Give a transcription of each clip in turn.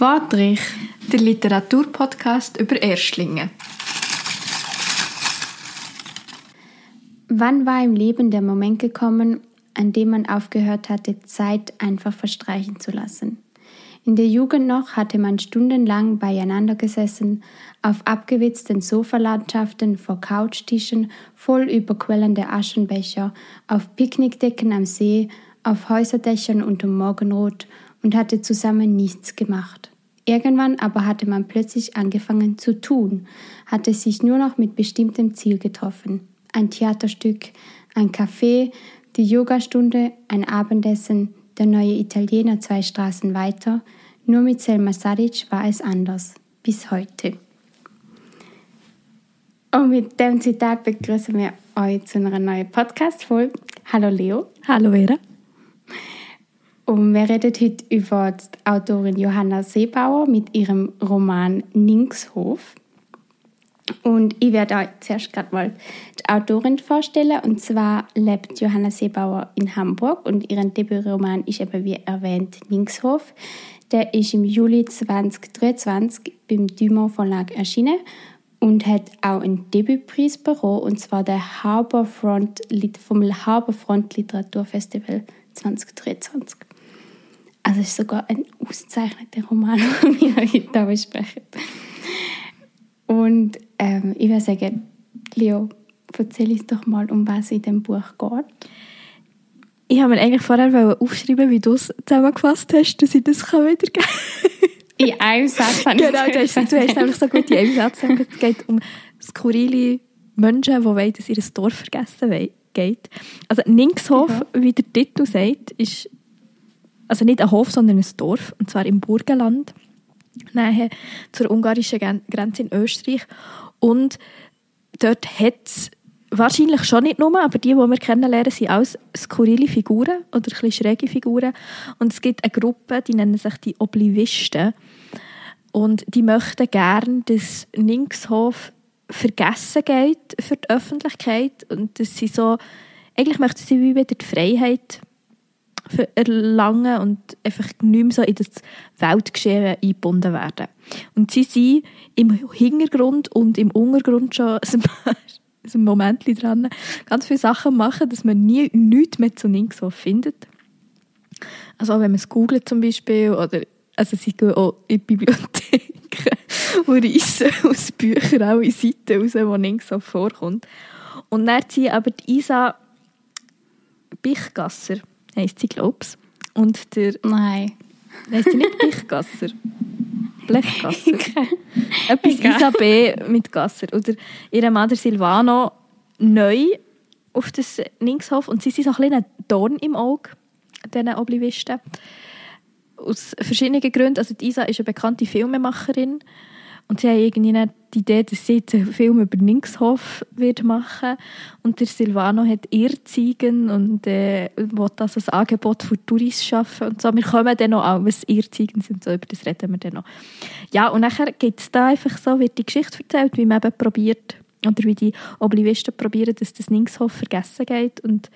Wortrich, der Literaturpodcast über Erstlinge. Wann war im Leben der Moment gekommen, an dem man aufgehört hatte, Zeit einfach verstreichen zu lassen? In der Jugend noch hatte man stundenlang beieinander gesessen, auf abgewitzten Sofalandschaften vor Couchtischen voll überquellende Aschenbecher, auf Picknickdecken am See, auf Häuserdächern unter Morgenrot und hatte zusammen nichts gemacht. Irgendwann aber hatte man plötzlich angefangen zu tun, hatte sich nur noch mit bestimmtem Ziel getroffen. Ein Theaterstück, ein Café, die Yogastunde, ein Abendessen, der neue Italiener zwei Straßen weiter. Nur mit Selma Sadic war es anders. Bis heute. Und mit dem Zitat begrüßen wir euch zu einer neuen Podcast-Folge. Hallo Leo. Hallo Vera. Und wir reden heute über die Autorin Johanna Seebauer mit ihrem Roman Ningshof. Und ich werde euch zuerst gerade mal die Autorin vorstellen. Und zwar lebt Johanna Seebauer in Hamburg und ihren Debütroman ist eben wie erwähnt Ningshof. Der ist im Juli 2023 beim Dumont Verlag erschienen und hat auch einen Debütpreis bekommen, und zwar der Harbourfront, vom Harbourfront Literaturfestival 2023. Also es ist sogar ein ausgezeichneter Roman, den wir heute besprechen. Und ähm, ich würde sagen, Leo, erzähl uns doch mal, um was in dem Buch geht. Ich habe mir eigentlich vorher aufschreiben, wie du es zusammengefasst hast, dass ich das wiedergeben kann. in einem Satz habe Genau, du hast, du hast nämlich so gut in einem Satz gesagt. Es geht um skurrile Menschen, die wollen, dass ihr Dorf vergessen geht. Also Ningshof, ja. wie der Titel sagt, ist also nicht ein Hof, sondern ein Dorf, und zwar im Burgenland, nahe zur ungarischen Grenze in Österreich. Und dort hat es wahrscheinlich schon nicht nur, aber die, die wir kennenlernen, sind alles skurrile Figuren oder ein schräge Figuren. Und es gibt eine Gruppe, die nennen sich die Oblivisten. Und die möchten gerne, dass Ningshof vergessen geht für die Öffentlichkeit. Und dass sie so, eigentlich möchten sie wieder die Freiheit erlangen und einfach nicht mehr so in das Weltgeschehen eingebunden werden. Und sie sind im Hintergrund und im Untergrund schon ein Moment dran, ganz viele Sachen machen, dass man nie nichts mehr zu Ningso findet. Also auch wenn man es googelt zum Beispiel, oder also sie gehen auch in die Bibliothek und reissen aus Büchern auch in Seiten raus, wo Ningso vorkommt. Und dann ziehen aber die Isa Bichgasser, heisst sie, glaube ich. Und der... Nein. Heisst sie nicht Bichgasser? Blechgasser. Etwas Isa B. mit Gasser. Oder ihre Mutter Silvano neu auf das Linkshof. Und sie sind so ein bisschen Dorn im Auge, diesen Oblivisten. Aus verschiedenen Gründen. Also Isa ist eine bekannte Filmemacherin. Und sie haben irgendwie die Idee, dass sie jetzt einen Film über Ningshof wird machen Und der Silvano hat Irrziegen und äh, will das als Angebot für Touris schaffen und so. Wir kommen dann noch an, was Irrziegen sind, so über das reden wir dann noch. Ja, und nachher gibt es da einfach so, wird die Geschichte erzählt, wie man eben probiert, oder wie die Oblivisten probieren, dass das Ningshof vergessen geht. Und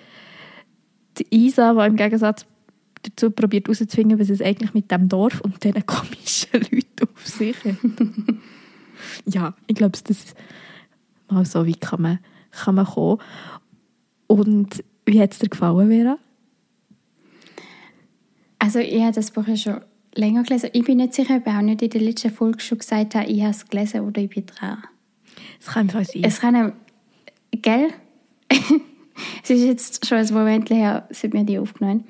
die Isa, die im Gegensatz dazu probiert herauszufinden, was es eigentlich mit dem Dorf und diesen komischen Leuten auf sich hat. ja, ich glaube, das ist mal so, wie kann man, kann man kommen. Und wie hat es dir gefallen, Vera? Also ich habe das Buch ja schon länger gelesen. Ich bin nicht sicher, ob ich auch nicht in der letzten Folge schon gesagt habe, ich habe es gelesen oder ich bin dran. Es kann einfach sein. Es kann gell? es ist jetzt schon ein Moment her, seit wir die aufgenommen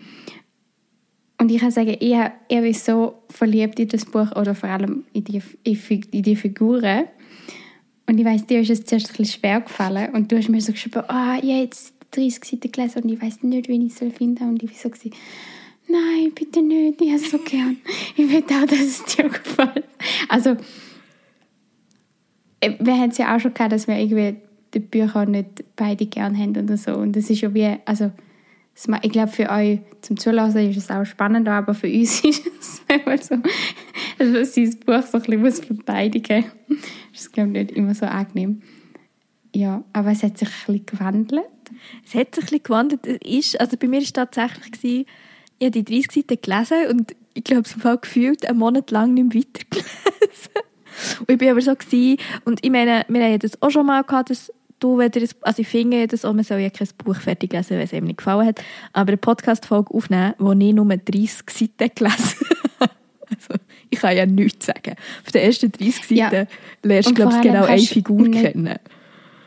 und ich kann sagen, ich, ich bin so verliebt in das Buch oder vor allem in die, in die Figuren. Und ich weiß, dir ist es zuerst ein bisschen schwer gefallen. Und du hast mir so geschrieben, oh, ich habe jetzt 30 Seiten gelesen und ich weiß nicht, wie ich es finden soll. Und ich war so, gewesen, nein, bitte nicht, ich habe es so gern. Ich will auch, dass es dir gefällt. Also, äh, wir haben es ja auch schon gehabt, dass wir irgendwie die Bücher nicht beide gern haben oder so. Und das ist ja wie, also ich glaube, für euch zum Zulassen ist es auch spannend, aber für uns ist es immer so, dass das Buch so ein bisschen verteidigen muss. Das ist, glaube ich, nicht immer so angenehm. Ja, aber es hat sich ein bisschen gewandelt. Es hat sich ein bisschen gewandelt. ist, also bei mir war es tatsächlich, gewesen, ich habe die 30 Seiten gelesen und ich glaube, es Fall gefühlt einen Monat lang nicht mehr weitergelesen. Und ich bin aber so gewesen, und ich meine, wir haben das auch schon mal gehabt, dass du, wenn dir also ich finde das auch, man soll ja kein Buch fertig lesen, wenn es ihm nicht gefallen hat, aber eine Podcast-Folge aufnehmen, wo ich nur 30 Seiten gelesen also, ich kann ja nichts sagen. Auf den ersten 30 Seiten ja. lernst du, glaube ich, genau eine Figur nicht, kennen.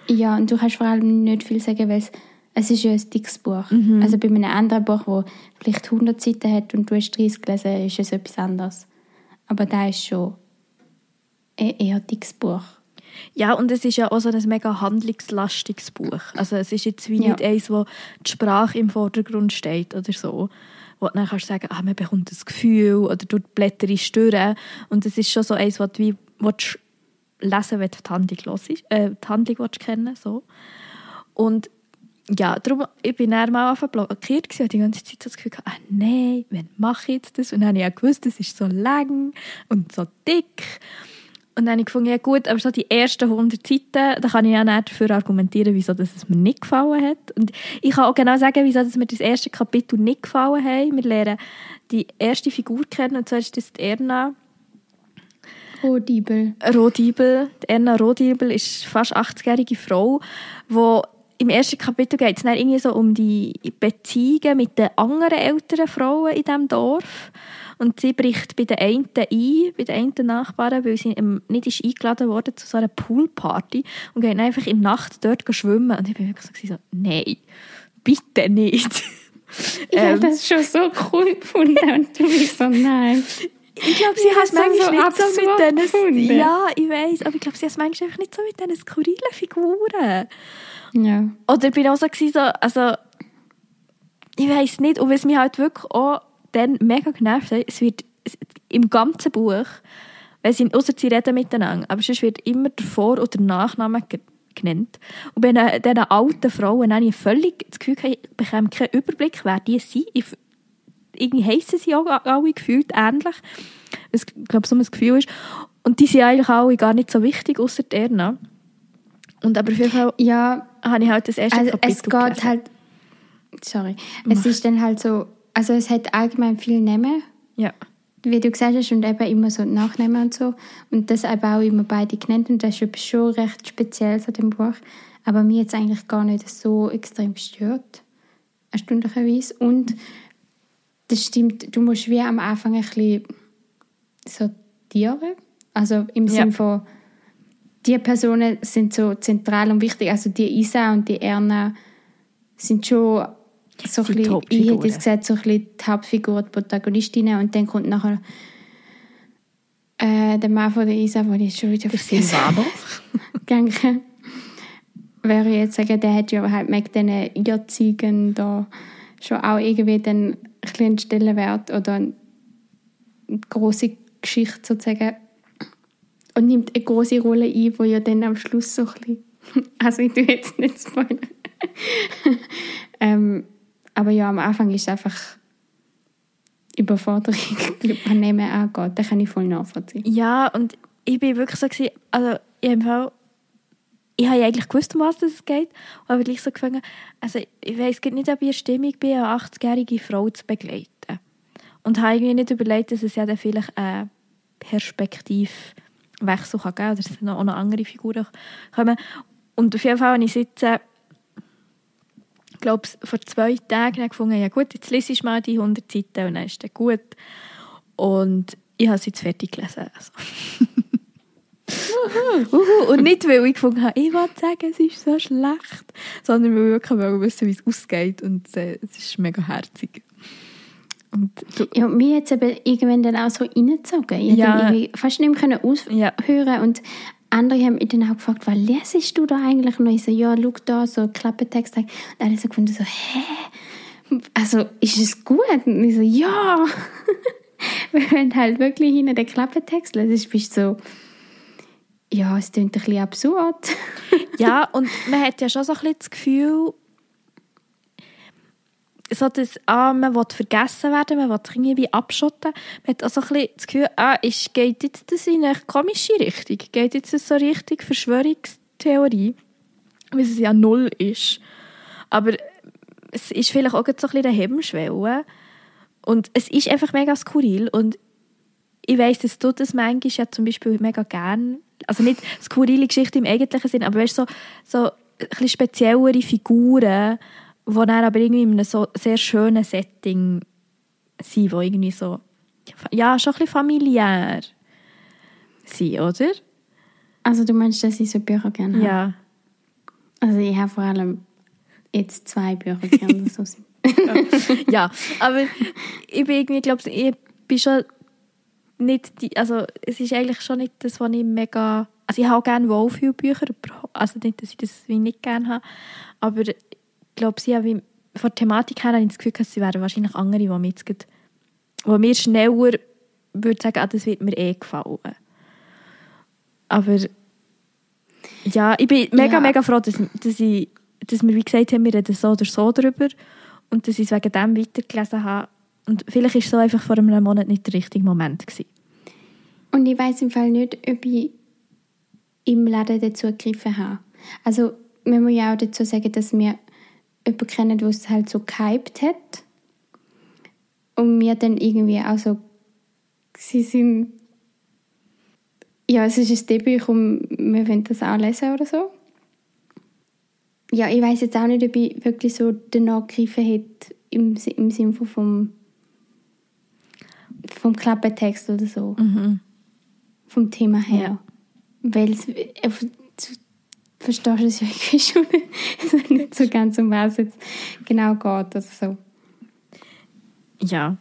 Ja, und du kannst vor allem nicht viel sagen, weil es, es ist ja ein dickes Buch. Mhm. Also bei einem anderen Buch, das vielleicht 100 Seiten hat und du hast 30 gelesen, ist es etwas anderes. Aber da ist schon ein eher dickes Buch. Ja, und es ist ja auch so ein mega handlungslastiges Buch. Also es ist jetzt wie ja. nicht eins, wo die Sprache im Vordergrund steht oder so. Wo du dann kannst sagen, ah, man bekommt das Gefühl oder du Blätter stören. Und es ist schon so eins, wo du wie willst lesen wenn du die Handlung, hörst, äh, die Handlung willst kennen so. Und ja, darum, ich bin dann mal einfach blockiert gewesen, und die ganze Zeit so das Gefühl gehabt, ah nein, wann mache ich jetzt das? Und dann habe ich auch gewusst, das ist so lang und so dick. Und dann habe ich gefunden, ja gut, aber so die ersten 100 Seiten, da kann ich ja nicht dafür argumentieren, wieso das es mir nicht gefallen hat. Und ich kann auch genau sagen, wieso das mir das erste Kapitel nicht gefallen hat. Wir lernen die erste Figur kennen, und zwar ist das die Erna. Rodibel. Rodibel. Die Erna Rodibel ist fast 80-jährige Frau, die im ersten Kapitel geht es dann irgendwie so um die Beziehungen mit den anderen älteren Frauen in diesem Dorf. Und sie bricht bei den einen ein, bei den einen Nachbarn, weil sie nicht ist eingeladen wurde zu so einer Poolparty und geht einfach in der Nacht dort schwimmen. Und ich bin wirklich so, nein, bitte nicht. Ich ähm, habe das schon so cool gefunden und du bist so, nein. Ich glaube, sie hat es manchmal so nicht so mit diesen... Ja, ich weiß, aber ich glaube, sie hat es manchmal einfach nicht so mit diesen skurrilen Figuren. Ja. Oder ich bin auch so, so also ich weiß nicht, und was mich halt wirklich auch dann mega genervt hat, es wird im ganzen Buch, weil sie, außer sie reden miteinander, aber sonst wird immer der Vor- oder Nachname genannt. Und bei diesen alten Frauen habe ich völlig das Gefühl, ich bekomme keinen Überblick, wer die sind. Ich, irgendwie heissen sie auch alle gefühlt ähnlich. Ich glaube, so ein Gefühl ist. Und die sind eigentlich alle gar nicht so wichtig, außer Erna. Und aber auf jeden Fall ja, habe ich halt das erste also Kapitel es geht gelesen. halt sorry es ist dann halt so also es hat allgemein viel Namen ja wie du gesagt hast und eben immer so Nachnamen und so und das aber auch immer beide genannt und das ist schon recht speziell an dem Buch aber mir jetzt eigentlich gar nicht so extrem gestört erstaunlicherweise und das stimmt du musst wie am Anfang ein bisschen sortieren also im ja. Sinne von die Personen sind so zentral und wichtig. Also die Isa und die Erna sind schon so ein bisschen, ich hätte gesagt, so ein bisschen die Hauptfigur, die Protagonistinnen. Und dann kommt nachher äh, der Mann von der Isa, den ich schon wieder vergessen habe. Danke. Wäre ich jetzt sagen, der hat ja halt mit diesen Irrzeugen da schon auch irgendwie dann ein Stellenwert oder eine große Geschichte sozusagen und nimmt eine große Rolle ein, wo ja dann am Schluss so ein bisschen, also ich tue jetzt nicht spoilern, ähm, aber ja, am Anfang ist es einfach Überforderung, die Unternehmen angeht. Da kann ich voll nachvollziehen. Ja, und ich bin wirklich so, gewesen, also ich habe ich habe eigentlich gewusst, um was es geht, aber gleich so gefangen, also ich weiß nicht, ob ich in Stimmung bin, eine 80-jährige Frau zu begleiten. Und habe irgendwie nicht überlegt, dass es ja dann vielleicht eine Perspektive Wechsel kann geben kann, oder es noch, auch noch andere Figuren kommen. Und auf jeden Fall habe ich jetzt, äh, glaube vor zwei Tagen gefunden, ja gut, jetzt lese ich mal die 100 Seiten und dann ist das gut. Und ich habe sie jetzt fertig gelesen. Also. Uhu. Und nicht, weil ich gefunden habe, ich wollte sagen, es ist so schlecht, sondern weil ich wirklich wissen wie es ausgeht und äh, es ist mega herzig. Und ja, mir hat es irgendwann dann auch so reingezogen. Ich ja. irgendwie fast nicht mehr aushören ja. und andere haben mich dann auch gefragt, was lesest du da eigentlich? Und ich so, ja, schau da, so Klappentext. Und alle so gefunden, so, hä? Also, ist es gut? Und ich so, ja. Wenn halt wirklich hinter den Klappentext lesest, bist du so, ja, es klingt ein bisschen absurd. ja, und man hat ja schon so ein bisschen das Gefühl, so das, ah, man will vergessen werden, man will sich irgendwie abschotten. Man hat also ein bisschen das Gefühl, ah, ist, geht jetzt das in eine komische Richtung? Geht jetzt das so richtig Verschwörungstheorie? Wie es ja null ist. Aber es ist vielleicht auch so ein bisschen eine Hemmschwelle. Und es ist einfach mega skurril und ich weiss, dass du das manchmal ja zum Beispiel mega gern, also nicht skurrile Geschichte im eigentlichen Sinn, aber weißt, so, so ein speziellere Figuren, die dann aber irgendwie in einem so sehr schönen Setting sind, die irgendwie so, ja, schon ein bisschen familiär sind, oder? Also du meinst, dass ich so Bücher gerne habe? Ja. Also ich habe vor allem jetzt zwei Bücher gerne, so sind. ja, aber ich bin irgendwie, glaube ich, bin schon nicht die, also es ist eigentlich schon nicht das, was ich mega, also ich habe gerne Wohlfühlbücher, also nicht, dass ich das wie nicht gerne habe, aber ich glaube, sie haben von der Thematik her habe ich das Gefühl, dass sie wären wahrscheinlich andere, die mir, jetzt wo mir schneller würde sagen, ah, das wird mir eh gefallen. Aber ja, ich bin mega, ja. mega froh, dass, dass, ich, dass wir, wie gesagt haben, wir reden so oder so darüber und dass ich es wegen dem weitergelesen habe. Und vielleicht es so einfach vor einem Monat nicht der richtige Moment. Gewesen. Und ich weiß im Fall nicht, ob ich im Laden dazu gegriffen habe. Also, man muss ja auch dazu sagen, dass wir jemanden kennen, der es halt so gehypt hat. Und wir dann irgendwie auch so, sie sind, ja, es ist ein Debüt und wir wollen das auch lesen oder so. Ja, ich weiß jetzt auch nicht, ob ich wirklich so danach gegriffen hätte, im, im Sinne vom, vom Klappentext oder so. Mhm. Vom Thema her. Ja. Weil es, äh, du verstehst es ja irgendwie schon nicht so ganz, um was es jetzt genau geht oder so. Ja,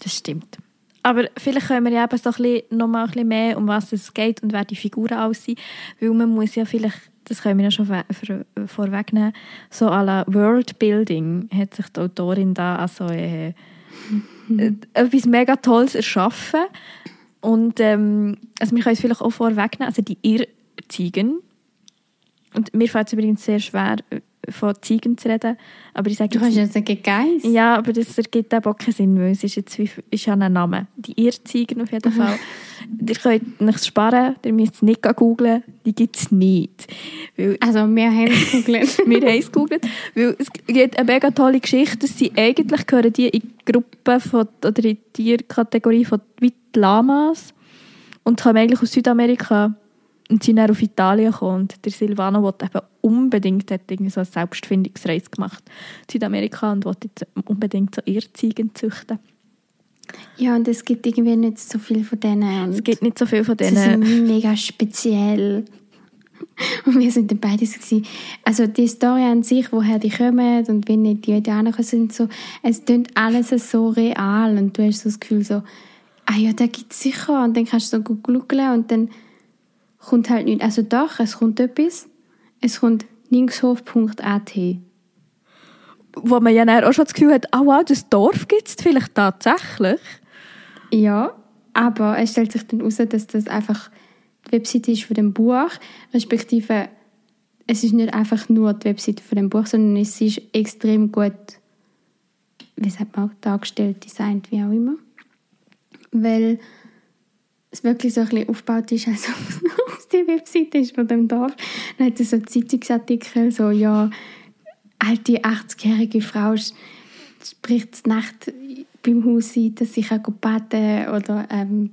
das stimmt. Aber vielleicht können wir ja eben so ein bisschen, noch mal ein bisschen mehr, um was es geht und wer die Figuren aussehen. Weil man muss ja vielleicht, das können wir ja schon vorwegnehmen, so à la Worldbuilding hat sich die Autorin da also äh, äh, etwas mega Tolles erschaffen. Und ähm, also wir können es vielleicht auch vorwegnehmen, also die Irrziegen. Und mir fällt es übrigens sehr schwer, von Ziegen zu reden. Aber ich sage du kannst jetzt sagen Geiss. Ja, aber das ergibt eben auch keinen Sinn, weil es ist jetzt wie, ist ja ein Name. Die Irrziegen auf jeden Fall. ihr könnt nichts sparen, ihr müsst es nicht googeln, die gibt es nicht. Weil, also wir haben es gegoogelt. wir haben es gegoogelt, weil es gibt eine mega tolle Geschichte, dass sie eigentlich gehören die in die Gruppe von, oder in die Tierkategorie von wie Lamas und kommen eigentlich aus Südamerika und sind dann auf Italien gekommen. Und der Silvano wollte eben unbedingt hat irgendwie so eine Selbstfindungsreise gemacht in Südamerika und wollte jetzt unbedingt so Irrziegen züchten. Ja, und es gibt irgendwie nicht so viel von denen. es gibt nicht so viel von denen. Sie sind mega speziell. Und wir sind dann beide so gewesen. Also die Story an sich, woher die kommen und wie nicht die Indianer sind, so, es klingt alles so real und du hast so das Gefühl so, ah ja, da gibt es sicher. Und dann kannst du so googeln und dann kommt halt nicht. Also doch, es kommt etwas. Es kommt linkshof.at. Wo man ja auch schon das Gefühl hat, oh wow, das Dorf gibt es vielleicht tatsächlich. Ja, aber es stellt sich dann heraus, dass das einfach die Webseite ist von dem Buch, respektive es ist nicht einfach nur die Webseite von dem Buch, sondern es ist extrem gut, wie sagt man, dargestellt, designt, wie auch immer. Weil es wirklich so ein bisschen aufgebaut ist, auf die Webseite ist von dem Dorf. Dann hat es so Zeitungsartikel, so, ja, alte 80-jährige Frau spricht Nacht beim Haus ein, dass sie kann beten oder ähm,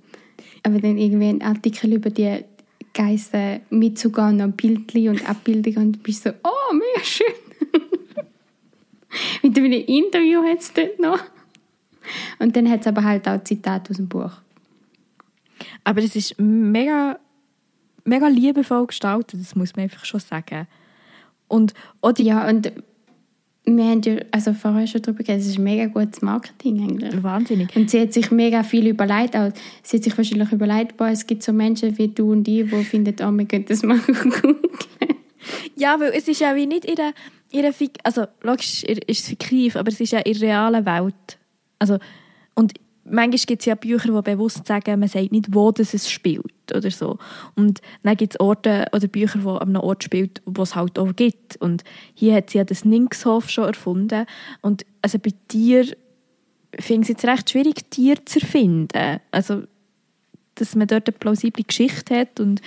aber dann irgendwie ein Artikel über die Geister mitzugehen, noch Bildchen und Abbildungen und du bist so, oh, mega schön. Mit einem Interview hat es dort noch. Und dann hat es aber halt auch Zitate aus dem Buch. Aber es ist mega, mega liebevoll gestaltet, das muss man einfach schon sagen. Und auch ja, und wir haben ja also vorher schon darüber geredet, es ist mega gutes Marketing eigentlich. Wahnsinnig. Und sie hat sich mega viel überlegt. Auch, sie hat sich wahrscheinlich überlegt, boah, es gibt so Menschen wie du und ich, die finden, oh, wir können das mal googeln. ja, weil es ist ja wie nicht in der, in der also logisch ist es fiktiv, aber es ist ja in der realen Welt. Also, und manchmal gibt es ja Bücher, die bewusst sagen, man sagt nicht, wo das es spielt oder so. Und dann gibt es Orte oder Bücher, die an einem Ort spielt, wo es halt auch gibt. Und hier hat sie ja das Ninkshof schon erfunden. Und also bei Tier finde ich es jetzt recht schwierig, Tier zu erfinden. Also, dass man dort eine plausible Geschichte hat und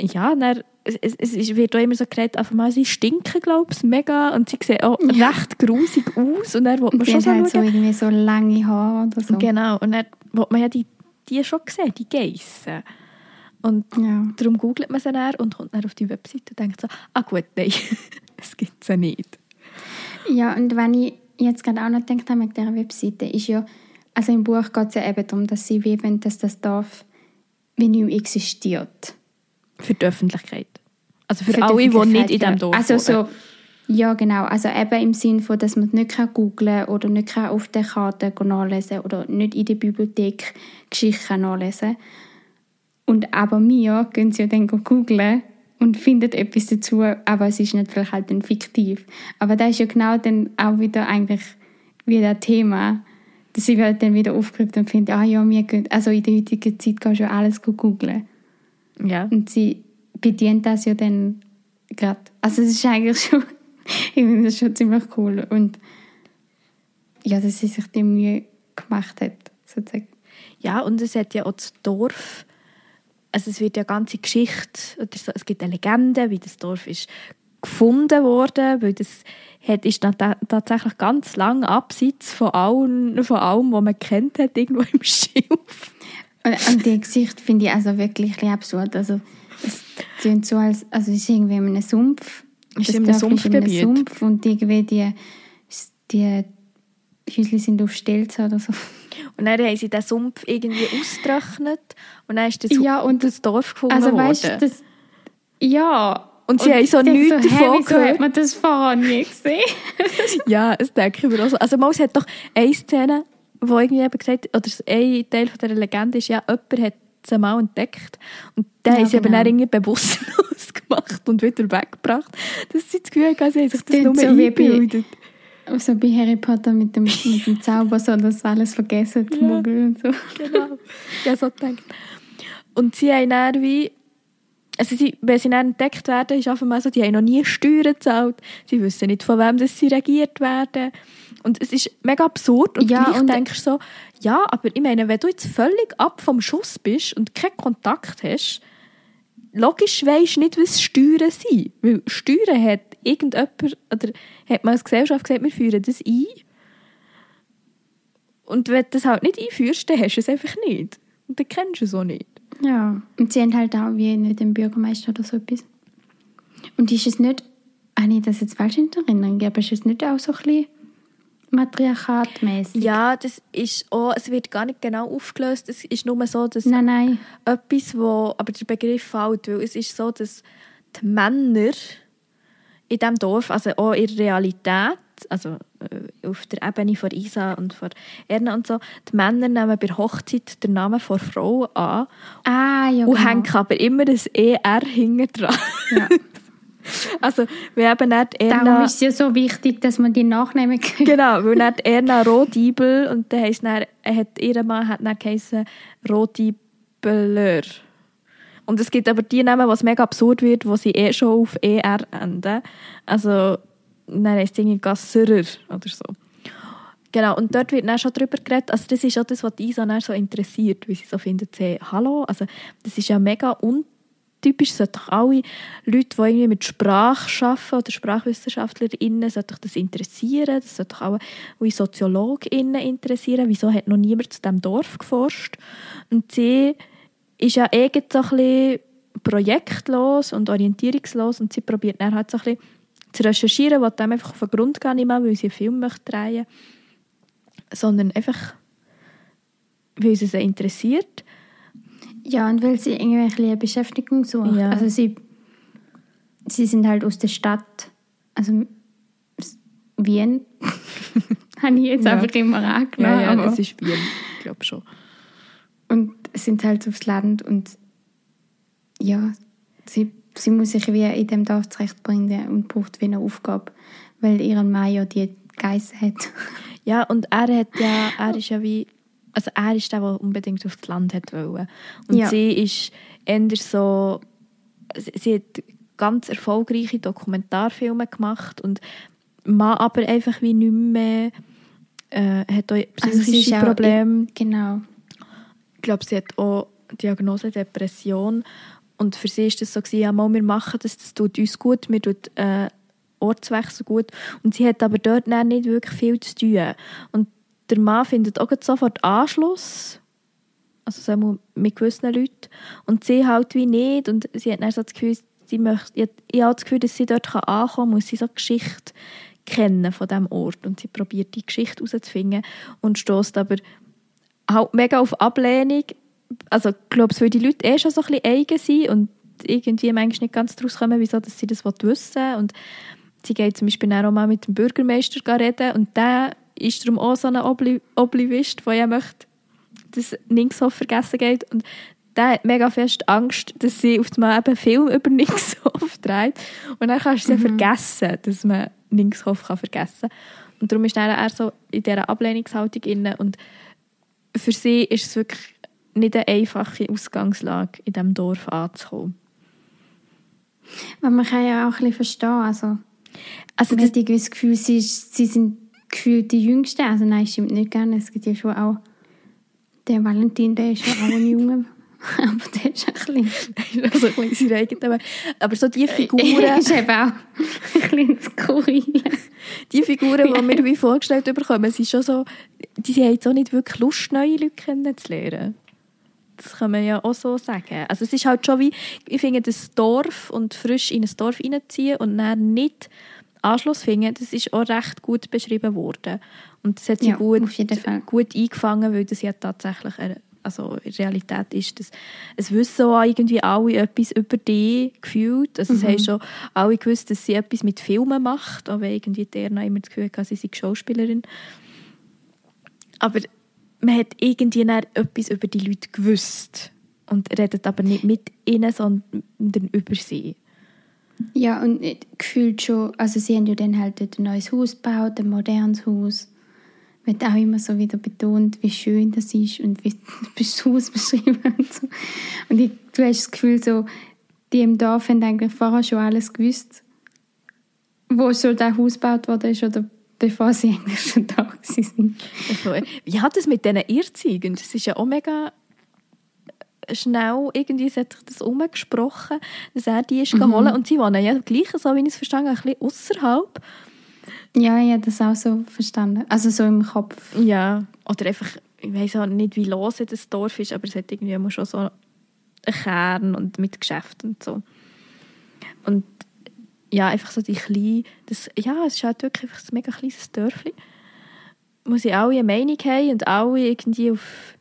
ja, dann, es, es, wird auch immer so geredet, einfach mal, sie stinken, glaube ich, mega und sie sehen auch Ja. recht grusig aus und dann will man Die schon so halt so schauen. irgendwie so lange Haare oder so. Genau, und dann will man ja die, die schon sehen, die Geissen. Und Ja. darum googelt man sie dann und kommt dann auf die Webseite und denkt so, ah gut, nein, das gibt es ja nicht. Ja, und wenn ich jetzt gerade auch noch gedacht habe mit dieser Webseite, ist ja, also im Buch geht es ja eben darum, dass sie wie dass das Dorf wie nicht mehr existiert. Für die Öffentlichkeit. Also für, Für alle, die nicht in diesem. Dorf Also so, ja genau, also eben im Sinn von, dass man nicht kann googlen oder nicht kann auf der Karte nachlesen oder nicht in der Bibliothek Geschichten kann nachlesen Und aber wir gehen sie ja dann go googlen und finden etwas dazu, aber es ist natürlich halt dann fiktiv. Aber da ist ja genau dann auch wieder eigentlich wieder ein Thema, dass sie halt dann wieder aufgerückt und finden, ah ja, wir gehen, also in der heutigen Zeit kannst du ja alles go googlen. Ja. Und sie bedient das ja dann gerade. Also es ist eigentlich schon, ich finde das schon ziemlich cool. Und ja, dass sie sich die Mühe gemacht hat, sozusagen. ja, und es hat ja auch das Dorf, also es wird ja eine ganze Geschichte, oder so, es gibt eine Legende, wie das Dorf ist gefunden worden, weil das hat, ist dann ta- tatsächlich ganz lange abseits von allem, von allem, was man kennt hat, irgendwo im Schilf. Und, und die Gesicht finde ich also wirklich absurd. Also klingt so, als also es ist irgendwie in einem Sumpf. Ist Das in einem ist in einem Sumpfgebiet. Sumpf und irgendwie die, die Häuschen sind auf Stelzen oder so. Und dann haben sie den Sumpf irgendwie ausgetrocknet und dann ist das, Ja, und das Dorf gefunden Also worden. weißt du, das... Ja... Und sie haben so nichts hä, davon wieso gehört. hat man das vorher nie gesehen? Ja, das denke ich mir auch so. Also mal, es hat doch eine Szene, wo irgendwie eben gesagt oder ein Teil von dieser Legende ist, ja, jemand hat sie mal entdeckt und den Ja, haben sie genau. dann irgendwie bewusstlos gemacht und wieder weggebracht. Dass sie das Gefühl hatten, sie haben sich das nur klingt so eingebildet. So bei Harry Potter mit dem, mit dem Zauber, so dass alles vergessen, die Ja. Muggel und so. Genau. Ja, so gedacht. Und sie haben dann wie, also sie, wenn sie dann entdeckt werden, ist einfach mal so, die haben noch nie Steuern gezahlt, sie wissen nicht, von wem das sie regiert werden. Und es ist mega absurd und Ja, und- denkst du so, ja, aber ich meine, wenn du jetzt völlig ab vom Schuss bist und keinen Kontakt hast, logisch weisst du nicht, was Steuern sind. Weil Steuern hat irgendjemand, oder hat man als Gesellschaft gesagt, wir führen das ein. Und wenn du das halt nicht einführst, dann hast du es einfach nicht. Und dann kennst du es auch nicht. Ja. Und sie haben halt auch wie nicht den Bürgermeister oder so etwas. Und ist es nicht, habe ich das jetzt falsch in Erinnerung, aber ist es nicht auch so ein bisschen matriarchatmäßig? Ja, das ist auch, es wird gar nicht genau aufgelöst. Es ist nur so, dass Nein, nein. etwas, wo, aber der Begriff fällt, weil es ist so, dass die Männer in diesem Dorf, also auch in der Realität, also äh, auf der Ebene von Isa und von Erna und so, die Männer nehmen bei Hochzeit den Namen von Frau an Ah, ja, und genau. hängen aber immer das ER hinten dran. Ja. Also, wir haben nicht Darum Erna... ist es ja so wichtig, dass man die Nachnamen kennt. Genau, weil dann Erna Rohdiebel und dann heisst dann, er hat, ihr Mann hat dann geheißen Rohdiebeler. Und es gibt aber die Namen, was mega absurd wird, wo sie eh schon auf ER enden. Also, dann heisst es irgendwie Gasserer oder so. Genau, und dort wird dann schon drüber geredet. Also das ist auch das, was Isa dann so interessiert, wie sie so findet, sie, hallo, also das ist ja mega untypisch, es sollten alle Leute, die irgendwie mit Sprache arbeiten oder SprachwissenschaftlerInnen, sollten doch das interessieren, das sollte auch alle SoziologInnen interessieren, wieso hat noch niemand zu diesem Dorf geforscht? Und sie ist ja eh so ein bisschen projektlos und orientierungslos und sie probiert dann halt so ein bisschen zu recherchieren, was dem einfach auf den Grund gehen nicht mehr, weil sie einen Film möchte drehen sondern einfach, weil sie sie interessiert. Ja, und weil sie eine Beschäftigung suchen. Ja. Also sie, sie sind halt aus der Stadt, also Wien, habe ich jetzt Ja. einfach immer angenommen. aber- das ist Wien, ich glaube schon. und sind halt aufs Land und ja, sie, sie muss sich wie in dem Dorf zurechtbringen und braucht wie eine Aufgabe, weil ihren Mann ja die Geiss hat. Ja, und er hat ja, er ist ja wie, also er ist der, der unbedingt aufs Land hat wollen. Und Ja. sie ist eher so, sie- hat ganz erfolgreiche Dokumentarfilme gemacht und man aber einfach wie nicht mehr, äh, hat auch Also psychische auch Probleme. Genau. Ich glaube, sie hat auch Diagnose Depression Und für sie ist das so, gewesen, ja, mal, wir machen das, das tut uns gut, wir tut äh, Ortswechsel gut. Und sie hat aber dort nicht wirklich viel zu tun. Und der Mann findet auch sofort Anschluss, also so mit gewissen Leuten. Und sie halt wie nicht. Und sie hat dann so das Gefühl, sie möchte, ich, habe das Gefühl, dass sie dort ankommen kann, muss sie so Geschichte kennen von diesem Ort. Und sie probiert die Geschichte herauszufinden und stößt aber halt mega auf Ablehnung. Also ich glaube, weil die Leute eh schon so ein bisschen eigen sind und irgendwie manchmal nicht ganz daraus kommen, wieso dass sie das wissen wollen. Und sie geht zum Beispiel auch mal mit dem Bürgermeister reden und der ist darum auch so ein Obli Oblivist, der ja möchte, dass Ningshof vergessen geht. Und der hat mega fest Angst, dass sie auf einmal eben Film über Ningshof dreht. Und dann kannst du mhm. vergessen, dass man Ningshof kann vergessen kann. Und darum ist er so in dieser Ablehnungshaltung inne. Und für sie ist es wirklich nicht eine einfache Ausgangslage, in diesem Dorf anzukommen. Aber man kann ja auch ein bisschen verstehen, also, also man hat das Gefühl, sie, sie sind gefühlt die Jüngsten. Also nein, stimmt nicht gerne. Es gibt ja schon auch der Valentin, der ist ja auch ein Junge. aber der ist ein bisschen... also ein bisschen aber, aber so die Figuren... ist eben auch ein bisschen skurril. die Figuren, die wir wie vorgestellt bekommen, sind schon so... Die haben so nicht wirklich Lust, neue Leute kennenzulernen. Das kann man ja auch so sagen. Also es ist halt schon wie... Ich finde, das Dorf und frisch in ein Dorf reinziehen und dann nicht Anschluss finden, das ist auch recht gut beschrieben worden. Und das hat sie ja, gut, gut eingefangen, weil das ja tatsächlich eine, also in Realität ist. Das, es wissen auch irgendwie alle etwas über die gefühlt. Also mhm. es haben schon alle gewusst, dass sie etwas mit Filmen macht, auch wenn irgendwie der noch immer das Gefühl hatte, sie sei Schauspielerin. Aber man hat irgendwie etwas über die Leute gewusst und redet aber nicht mit ihnen, sondern über sie. Ja, und gefühlt schon, also sie haben ja dann halt ein neues Haus gebaut, ein modernes Haus. Wird auch immer so wieder betont, wie schön das ist und wie das Haus beschrieben und so. Und ich, du hast das Gefühl so, die im Dorf haben eigentlich vorher schon alles gewusst, wo schon das Haus gebaut wurde oder bevor sie eigentlich schon da waren. Wie hat es mit diesen Irrzigen? Das ist ja auch mega schnell irgendwie hat sich das umgesprochen, dass er die ist mhm. geholt und sie wohnen ja gleich, so wie ich es verstanden ein bisschen außerhalb. Ja, ich habe das auch so verstanden. Also so im Kopf. Ja, oder einfach, ich weiß auch nicht, wie los das Dorf ist, aber es hat irgendwie schon so einen Kern und mit Geschäft und so. Und ja, einfach so die kleine, das, ja, es ist halt wirklich einfach ein mega kleines Dörfchen, wo sie alle eine Meinung haben und alle irgendwie auf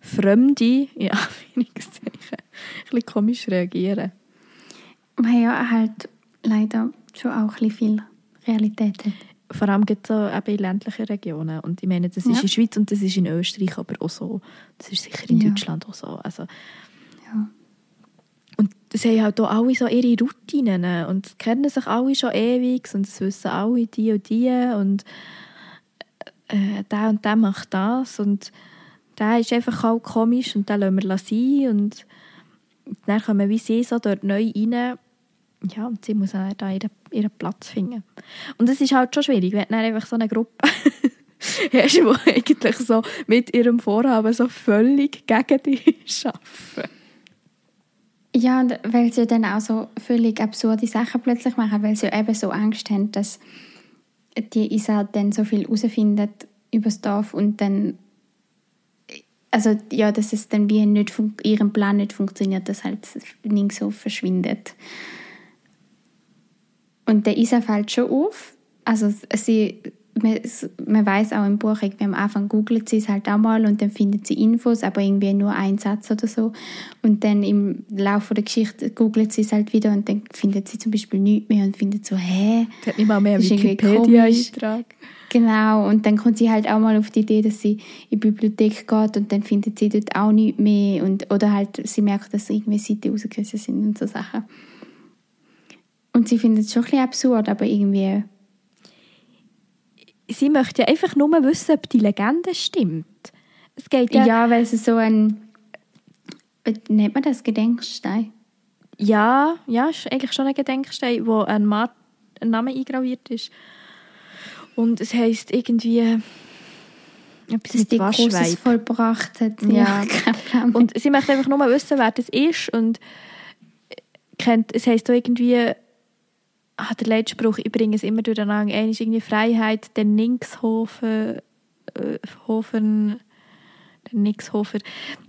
Fremde, ja, Anführungszeichen, ein bisschen komisch reagieren. Weil ja halt leider schon auch ein bisschen viel Realität hat. Vor allem gibt es eben in ländlichen Regionen. Und ich meine, das ist ja. in der Schweiz und das ist in Österreich aber auch so. Das ist sicher in ja. Deutschland auch so. Also, ja. Und das haben halt auch alle so ihre Routinen und kennen sich alle schon ewig und das wissen alle die und die und äh, der und der macht das und der ist einfach auch komisch und den lassen wir sein und dann kommen wie sie so dort neu rein ja, und sie muss dann da ihren, ihren Platz finden. Und es ist halt schon schwierig, wenn dann einfach so eine Gruppe hast, die eigentlich so mit ihrem Vorhaben so völlig gegen dich arbeiten. Ja, und weil sie dann auch so völlig absurde Sachen plötzlich machen, weil sie eben so Angst haben, dass die Isa dann so viel herausfindet über das Dorf und dann also ja, dass es dann wie nicht ihrem Plan nicht funktioniert, dass halt nicht so verschwindet. Und der Isa fällt schon auf. Also sie, man, man weiß auch im Buch, irgendwie am Anfang googelt sie es halt auch mal und dann findet sie Infos, aber irgendwie nur einen Satz oder so. Und dann im Laufe der Geschichte googelt sie es halt wieder und dann findet sie zum Beispiel nichts mehr und findet so, hä? Das hat nicht mal mehr Wikipedia-Eintrag. Genau, und dann kommt sie halt auch mal auf die Idee, dass sie in die Bibliothek geht und dann findet sie dort auch nichts mehr. Und, oder halt, sie merkt, dass irgendwie Seiten rausgerissen sind und so Sachen. Und sie findet es schon ein bisschen absurd, aber irgendwie... Sie möchte ja einfach nur wissen, ob die Legende stimmt. Es geht ja... Ja, weil es so ein... Nennt man das Gedenkstein? Ja, ja, ist eigentlich schon ein Gedenkstein, wo ein, Mann, ein Name eingraviert ist. Und es heisst irgendwie etwas Dass mit die Großes vollbracht hat. Ja. ja und sie möchte einfach nur wissen, wer das ist und kennt, es heisst auch irgendwie, ah, der Leitspruch, ich bringe es immer durcheinander, einer ist irgendwie Freiheit, der Nixhofen, äh, Hofen, der Nixhofer,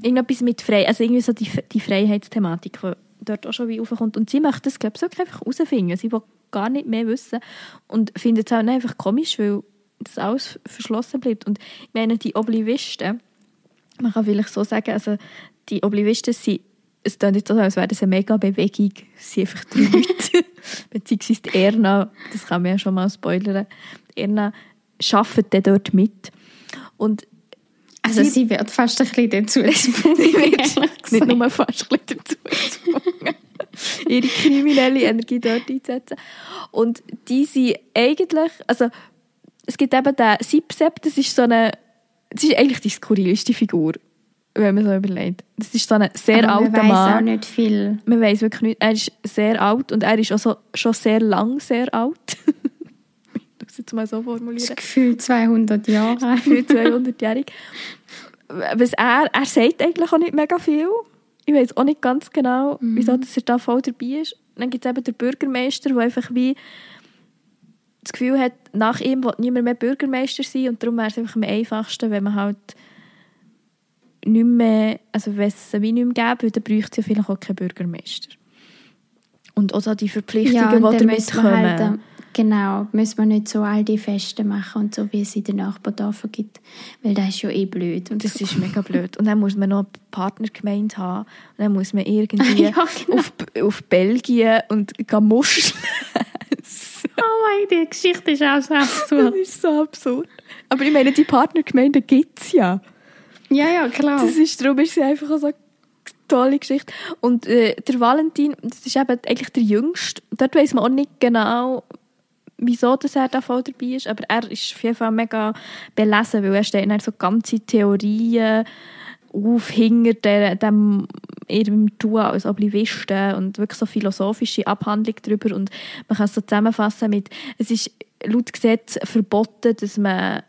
irgendetwas mit frei, also irgendwie so die, die Freiheitsthematik, die dort auch schon wie aufkommt. Und sie möchte das, glaube ich, wirklich einfach herausfinden. Sie will gar nicht mehr wissen und findet es auch einfach komisch, weil das alles verschlossen bleibt. Und ich meine, die Oblivisten, man kann vielleicht so sagen, also die Oblivisten sind es klingt nicht so, als wäre das eine mega Bewegung. Es sind einfach drei Leute. Beziehungsweise die Erna, das kann man ja schon mal spoilern, die Erna arbeitet dann dort mit. Und also, also sie wird fast ein bisschen dazu gezwungen. nicht nur fast ein bisschen dazu gezwungen, ihre kriminelle Energie dort einzusetzen. Und die sind eigentlich, also es gibt eben den Sipsep, das ist so eine, das ist eigentlich die skurrilste Figur wenn man so überlegt. Das ist so ein sehr Aber alter man Mann. weiß auch nicht viel. Man weiß wirklich nicht. Er ist sehr alt und er ist auch so, schon sehr lang sehr alt. ich muss es jetzt mal so Das formulieren. Gefühl 200 Jahre. Für 200-jährig. Was er, er sagt eigentlich auch nicht mega viel. Ich weiß auch nicht ganz genau, wieso dass er da voll dabei ist. Dann gibt es eben den Bürgermeister, der einfach wie das Gefühl hat, nach ihm will niemand mehr Bürgermeister sein und darum wäre es einfach am einfachsten, wenn man halt nicht mehr, also wenn es wie nicht mehr gäbe, dann bräuchte es ja vielleicht auch keinen Bürgermeister. Und auch so die Verpflichtungen, Ja, die damit wir kommen. halt, genau, müssen wir nicht so all die Feste machen und so, wie es in den Nachbardörfern gibt. Weil das ist ja eh blöd. Und Das so. ist mega blöd. Und dann muss man noch eine Partnergemeinde haben. Und dann muss man irgendwie Ja, genau. auf, auf Belgien und muscheln. Oh mein, die Geschichte ist auch so das absurd. ist so absurd. Aber ich meine, die Partnergemeinde gibt es ja. ja, ja, klar. Das ist, darum ist sie einfach so eine tolle Geschichte. Und äh, der Valentin, das ist eben eigentlich der Jüngste. Dort weiß man auch nicht genau, wieso dass er da voll dabei ist. Aber er ist auf jeden Fall mega belesen, weil er stellt dann so ganze Theorien auf hinter dem ihrem Tun als Oblivisten und wirklich so philosophische Abhandlung darüber. Und man kann es so zusammenfassen mit, es ist laut Gesetz verboten, dass man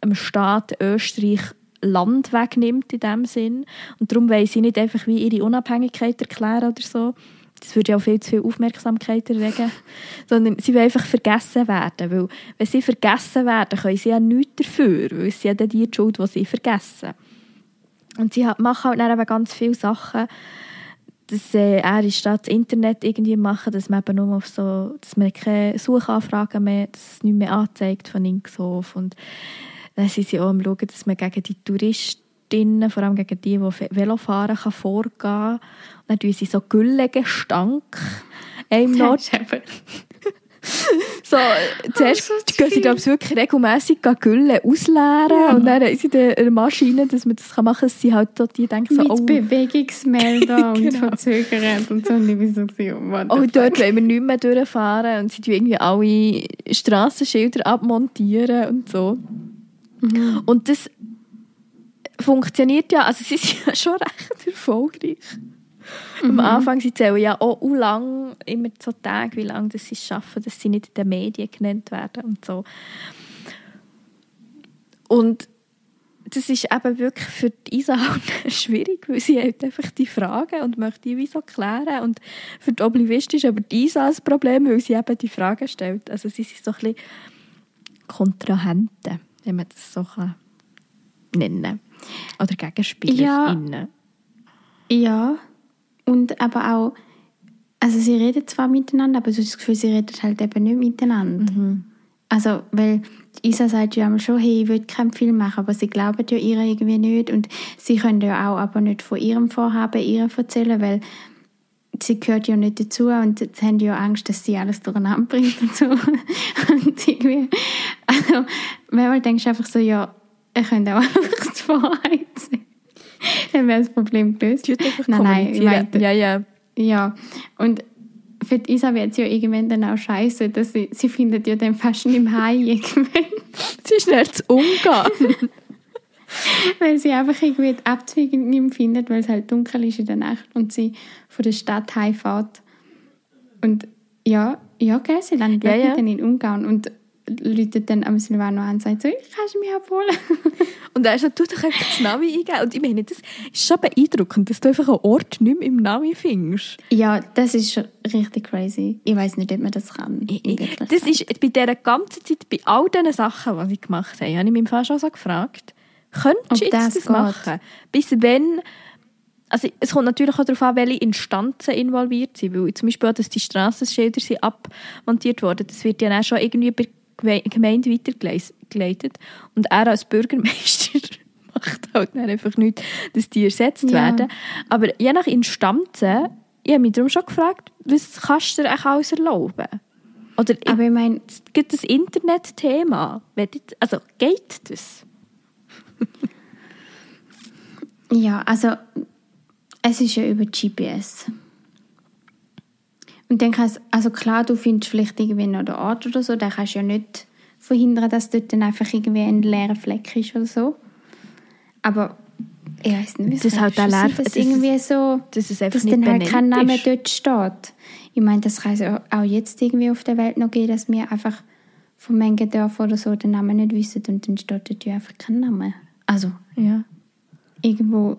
einem Staat Österreich Land wegnimmt in dem Sinn. Und darum wollen sie nicht einfach wie ihre Unabhängigkeit erklären oder so. Das würde ja auch viel zu viel Aufmerksamkeit erregen. Sondern sie wollen einfach vergessen werden. Weil wenn sie vergessen werden, können sie ja nichts dafür. Weil sind ja dann die Schuld, die sie vergessen. Und sie machen halt dann eben ganz viele Sachen, dass äh, er ist da das Internet irgendwie machen, dass man eben nur auf so, dass man keine Suchanfragen mehr, dass es nicht mehr anzeigt von Linkshof und dann sind sie auch am schauen, dass man gegen die Touristinnen, vor allem gegen die, die Ve- Velo fahren, kann vorgehen kann. Und dann tun sie so Güllegestank ist eben- so, zuerst so gehen sie, glaube ich, wirklich regelmässig Gülle ausleeren und dann haben sie eine Maschine, dass man das machen kann, dass sie halt so, die denken so, mit oh, Bewegungsmelder und Genau. verzögern und so. Und ich so, oh fuck? dort wollen wir nicht mehr durchfahren und sie tun irgendwie alle Strassenschilder abmontieren und so. Mhm. Und das funktioniert ja, also sie sind ja schon recht erfolgreich. Am Anfang, sie zählen ja auch auch lang, immer so Tage, wie lange das sie es schaffen, dass sie nicht in den Medien genannt werden und so. Und das ist eben wirklich für die Isa halt schwierig, weil sie hat einfach die Fragen und möchte die wie so klären. Und für die Oblivist ist aber die Isa das Problem, weil sie eben die Fragen stellt. Also sie sind so ein bisschen Kontrahenten, wenn man das so kann nennen Oder GegenspielerInnen. Ja, und aber auch, also sie reden zwar miteinander, aber hast das Gefühl, sie reden halt eben nicht miteinander. Mhm. Also, weil Isa sagt ja einmal schon, hey, ich will keinen Film machen, aber sie glauben ja ihr irgendwie nicht und sie können ja auch aber nicht von ihrem Vorhaben ihr erzählen, weil sie gehört ja nicht dazu und sie haben ja Angst, dass sie alles durcheinander bringt und so. Und irgendwie, also, manchmal denkst du einfach so, ja, ihr könnt auch einfach die Wahrheit sagen. Dann wäre das Problem gelöst. Tut einfach Nein, nein, ich meinte- ja, ja. Ja, und für die Isa wird es ja irgendwann dann auch scheiße, dass sie, sie findet ja dann fast nicht mehr heim irgendwann, Sie ist nicht zu umgehen. weil sie einfach irgendwie die Abzweigung nicht mehr findet, weil es halt dunkel ist in der Nacht und sie von der Stadt heimfährt. Und ja, ja, gell, sie dann Ja, ja. dann in Ungarn und läutet dann am Silvano an und sagt so, kannst du mich abholen? Und er sagt, du doch einfach das Navi eingeben. Und ich meine, das ist schon beeindruckend, dass du einfach einen Ort nicht mehr im Navi findest. ja, das ist schon richtig crazy. Ich weiß nicht, ob man das kann. Das ist bei dieser ganzen Zeit, bei all diesen Sachen, die ich gemacht habe, habe ich mich fast schon so gefragt, könntest du jetzt das das, machen? Bis wenn... Also es kommt natürlich auch darauf an, welche Instanzen involviert sind. Weil zum Beispiel auch, dass die Strassenschilder sind abmontiert worden, das wird ja dann schon irgendwie bei Gemeinde weitergeleitet. Und er als Bürgermeister macht halt dann einfach nichts, dass die ersetzt Ja. werden. Aber je nach Instanzen, ich habe mich darum schon gefragt, was kannst du dir eigentlich alles erlauben? Oder Aber ich meine, es gibt das Internetthema. Also geht das? ja, also es ist ja über GPS. Und dann kannst also klar, du findest vielleicht irgendwie noch den Ort oder so, dann kannst du ja nicht verhindern, dass dort dann einfach irgendwie ein leerer Fleck ist oder so. Aber ich weiß nicht, wie es Das halt sein, dass das ist- irgendwie so, dass es einfach dass dann halt kein Name ist. dort steht. Ich meine, das kann es auch jetzt irgendwie auf der Welt noch geben, dass wir einfach von manchen Dörfern oder so den Namen nicht wissen und dann steht dort ja einfach kein Name. Also Ja. irgendwo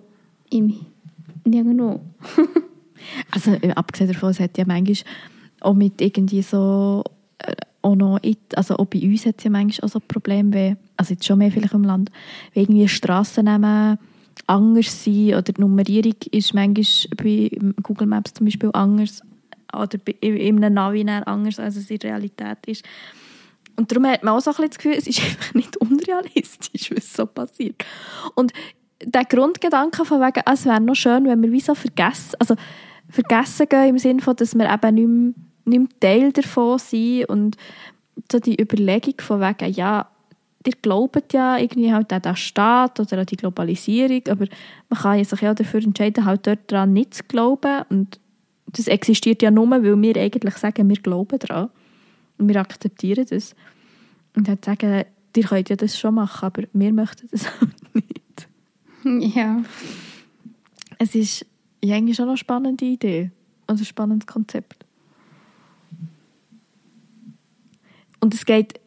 im nirgendwo. Also äh, abgesehen davon, es hat ja manchmal auch mit irgendwie so äh, auch noch, also auch bei uns hat es ja manchmal auch so Probleme, wie, also jetzt schon mehr vielleicht im Land, wie irgendwie Strassennamen anders sind oder die Nummerierung ist manchmal bei Google Maps zum Beispiel anders oder in in einem Navi anders, als es in Realität ist. Und darum hat man auch so ein bisschen das Gefühl, es ist einfach nicht unrealistisch, was so passiert. Und der Grundgedanke von wegen, ah, es wäre noch schön, wenn wir wie so vergessen, also vergessen gehen im Sinne von, dass wir eben nicht mehr, nicht mehr Teil davon sind und so die Überlegung von wegen, ja, ihr glaubt ja irgendwie halt an den Staat oder an die Globalisierung, aber man kann ja sich ja dafür entscheiden, halt dort daran nicht zu glauben und das existiert ja nur, weil wir eigentlich sagen, wir glauben daran und wir akzeptieren das. Und dann sagen, ihr könnt ja das schon machen, aber wir möchten das halt nicht. ja. Es ist ja, eigentlich schon eine spannende Idee und ein spannendes Konzept. Und es geht,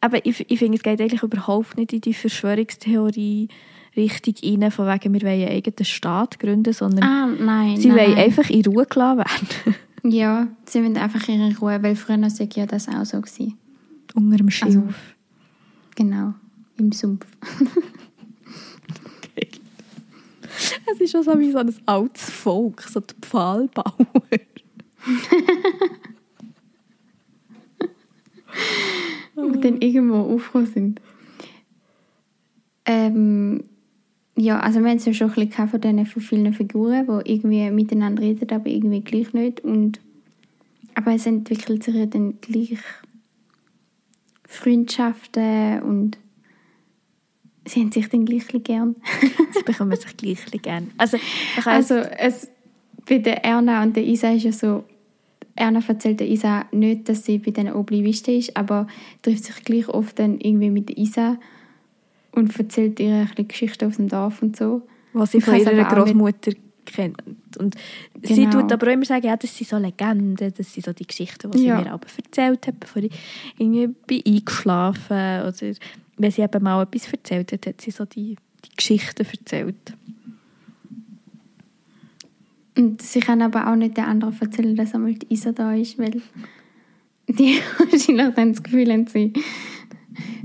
aber ich, ich finde, es geht eigentlich überhaupt nicht in die Verschwörungstheorie Richtung rein, von wegen, wir wollen einen eigenen Staat gründen, sondern Ah, nein. sie nein, wollen einfach in Ruhe gelassen werden. Ja, sie wollen einfach ihre Ruhe, weil früher war ja das auch so. Gewesen. Unter dem Schilf. Also- Genau, im Sumpf. Es ist schon so wie so ein altes Volk, so die Pfahlbauer. Und dann irgendwo aufgekommen sind. Ähm, ja, also wir haben es ja schon ein von, diesen, von vielen Figuren, die irgendwie miteinander reden, aber irgendwie gleich nicht. Und, aber es entwickelt sich ja dann gleich Freundschaften und sie haben sich dann gleich gern. Sie bekommen sich gleich gerne. Also, ich weiss- Also es, bei der Erna und der Isa ist ja so, Erna erzählt der Isa nicht, dass sie bei den Oblivisten ist, aber trifft sich gleich oft dann irgendwie mit der Isa und erzählt ihr ein bisschen Geschichten aus dem Dorf und so. was sie von ihrer Großmutter kennt. Und sie Genau. tut aber auch immer sagen, ja, das sind so Legenden, das sind so die Geschichten, die sie Ja. mir aber erzählt hat, bevor ich irgendwie bin eingeschlafen oder wenn sie eben mal etwas erzählt hat, hat sie so die, die Geschichten erzählt. Und sie kann aber auch nicht den anderen erzählen, dass einmal die Isa da ist, weil die wahrscheinlich dann das Gefühl haben, sie,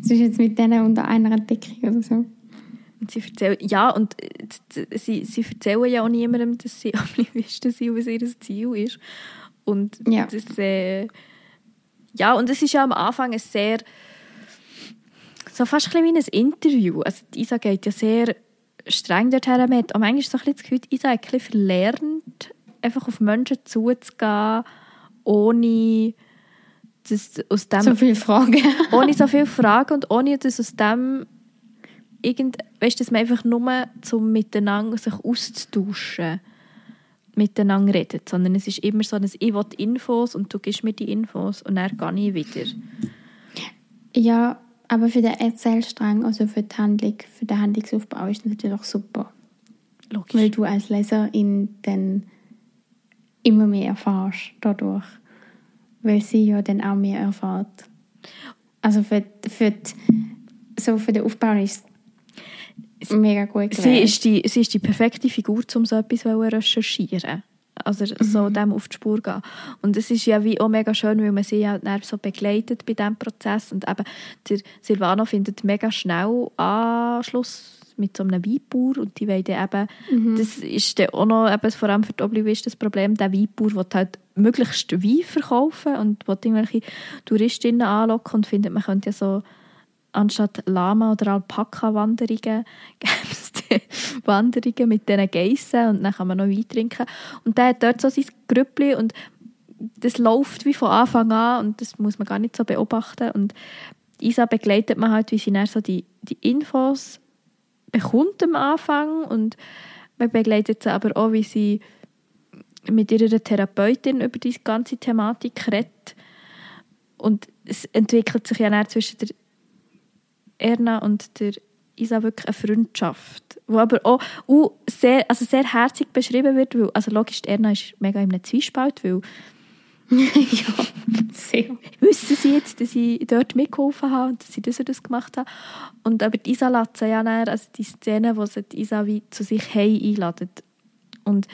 sie ist jetzt mit denen unter einer Decke oder so. Und sie erzählen, ja, und äh, sie, sie erzählen ja auch niemandem, dass sie Aktivisten sind und was ihr Ziel ist. Und Ja. das, äh, ja, und es ist ja am Anfang ein sehr, so fast ein bisschen wie ein Interview. Also Isa geht ja sehr streng dorthin. Man hat auch manchmal so ein bisschen das Gefühl, Isa hat ein bisschen verlernt, einfach auf Menschen zuzugehen, ohne das aus dem So viele Fragen. ohne so viele Fragen und ohne dass aus dem irgend, weißt, dass man einfach nur zum miteinander sich auszutauschen miteinander redet, sondern es ist immer so ein ich will Infos und du gibst mir die Infos und dann gehe ich wieder. Ja, aber für den Erzählstrang, also für die Handlung, für den Handlungsaufbau ist das natürlich super. Logisch. Weil du als Leserin dann immer mehr erfährst dadurch. Weil sie ja dann auch mehr erfährt. Also für, für, die, so für den Aufbau ist es mega gut Sie ist, die, sie ist die perfekte Figur, um so etwas zu recherchieren. Also so dem auf die Spur gehen. Und es ist ja wie auch mega schön, weil man sie ja dann so begleitet bei diesem Prozess. Und eben, der Silvano findet mega schnell Anschluss mit so einem Weinbauer und die wollen eben, das ist dann auch noch eben, vor allem für die Oblivist das Problem, der Weinbauer will halt möglichst Wein verkaufen und will irgendwelche Touristinnen anlocken und findet, man könnte ja so anstatt Lama- oder Alpaka-Wanderungen gäbe Wanderungen mit diesen Geissen und dann kann man noch Wein trinken. Und der hat dort so sein Grüppli und das läuft wie von Anfang an und das muss man gar nicht so beobachten. Und Isa begleitet man halt, wie sie dann so die, die Infos bekommt am Anfang und man begleitet sie aber auch, wie sie mit ihrer Therapeutin über die ganze Thematik redet. Und es entwickelt sich ja dann zwischen der Erna und der Isa wirklich eine Freundschaft, wo aber auch uh, sehr, also sehr herzig beschrieben wird, weil, also logisch, Erna ist mega in einem Zwiespalt, weil ja, sehr. wissen sie jetzt, dass ich dort mitgeholfen habe und dass sie das und das gemacht habe. Und aber die Isa lädt sie ja dann, also die Szene, wo sie die Isa wie zu sich heim einladet. Und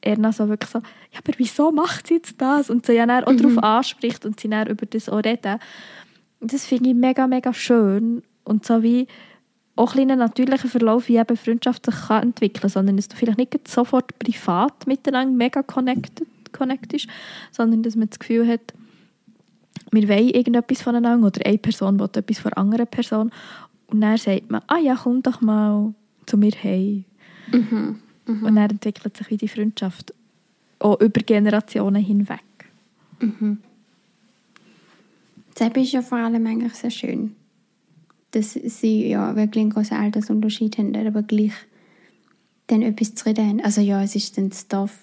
Erna so wirklich so, ja, aber wieso macht sie jetzt das? Und sie ja dann auch darauf anspricht und sie dann über das auch reden. Das finde ich mega, mega schön. Und so wie auch ein kleiner natürlicher Verlauf, wie eben Freundschaft sich kann entwickeln kann, sondern dass du vielleicht nicht sofort privat miteinander mega connected, connected sondern dass man das Gefühl hat, wir wollen irgendetwas voneinander oder eine Person will etwas von einer anderen Person und dann sagt man, ah ja, komm doch mal zu mir heim. Und dann entwickelt sich wie die Freundschaft auch über Generationen hinweg. Das ist ja vor allem eigentlich sehr schön, dass sie ja wirklich einen großen Altersunterschied haben, aber gleich dann etwas zu reden haben. Also ja, es ist dann das Dorf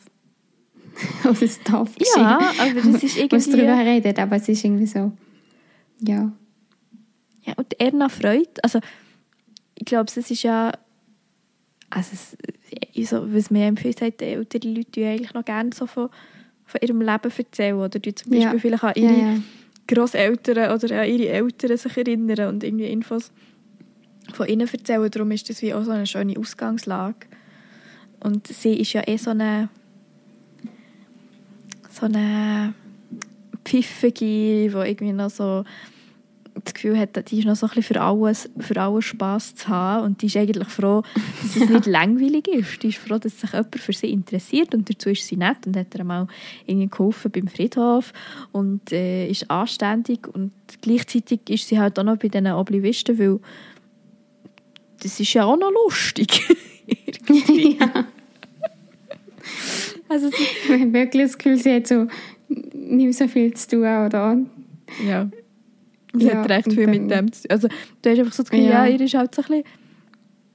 oder Dorf Ja, aber das ist was darüber irgendwie... redet, aber es ist irgendwie so, ja. Ja, und Erna freut, also ich glaube, es ist ja, also es, so, was mir empfiehlt, die ältere Leute die eigentlich noch gerne so von, von ihrem Leben erzählen oder die zum Beispiel Ja. vielleicht Ja, ihre ja. Grosseltern oder an ihre Eltern sich erinnern und irgendwie Infos von ihnen erzählen. Darum ist das wie auch so eine schöne Ausgangslage. Und sie ist ja eh so eine so eine pfiffige, die irgendwie noch so das Gefühl hat, die ist noch so ein bisschen für alles, für alles Spass zu haben und die ist eigentlich froh, dass es nicht langweilig ist. Die ist froh, dass sich jemand für sie interessiert und dazu ist sie nett und hat ihr mal irgendwie geholfen beim Friedhof und äh, ist anständig und gleichzeitig ist sie halt auch noch bei diesen Oblivisten, weil das ist ja auch noch lustig. ja. also sie, Man hat wirklich das Gefühl, sie hat so nicht so viel zu tun, oder? ja. Sie Ja, hat recht viel mit dem zu tun. Also du hast einfach so das Gefühl, ja, Ja. ihr ist halt so ein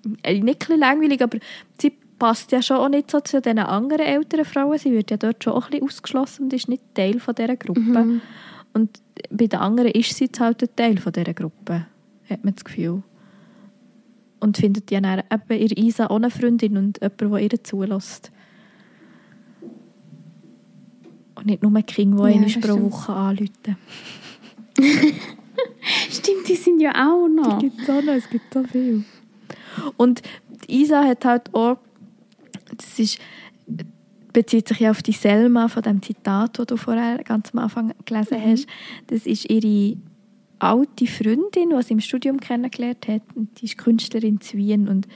bisschen, äh, nicht ein langweilig, aber sie passt ja schon auch nicht so zu den anderen älteren Frauen. Sie wird ja dort schon auch ein bisschen ausgeschlossen und ist nicht Teil von dieser Gruppe. Mhm. Und bei den anderen ist sie jetzt halt ein Teil von dieser Gruppe, hat man das Gefühl. Und findet ja dann eben ihre Isa auch eine Freundin und jemand, der ihr zulässt. Und nicht nur Kinder, die Ja, einmal das pro stimmt. Woche anrufen. Stimmt, die sind ja auch noch. Die gibt es auch noch, es gibt so viel. Und Isa hat halt auch, das ist, bezieht sich ja auf die Selma von dem Zitat, das du vorher ganz am Anfang gelesen hast. Das ist ihre alte Freundin, die sie im Studium kennengelernt hat. Und die ist Künstlerin in Wien und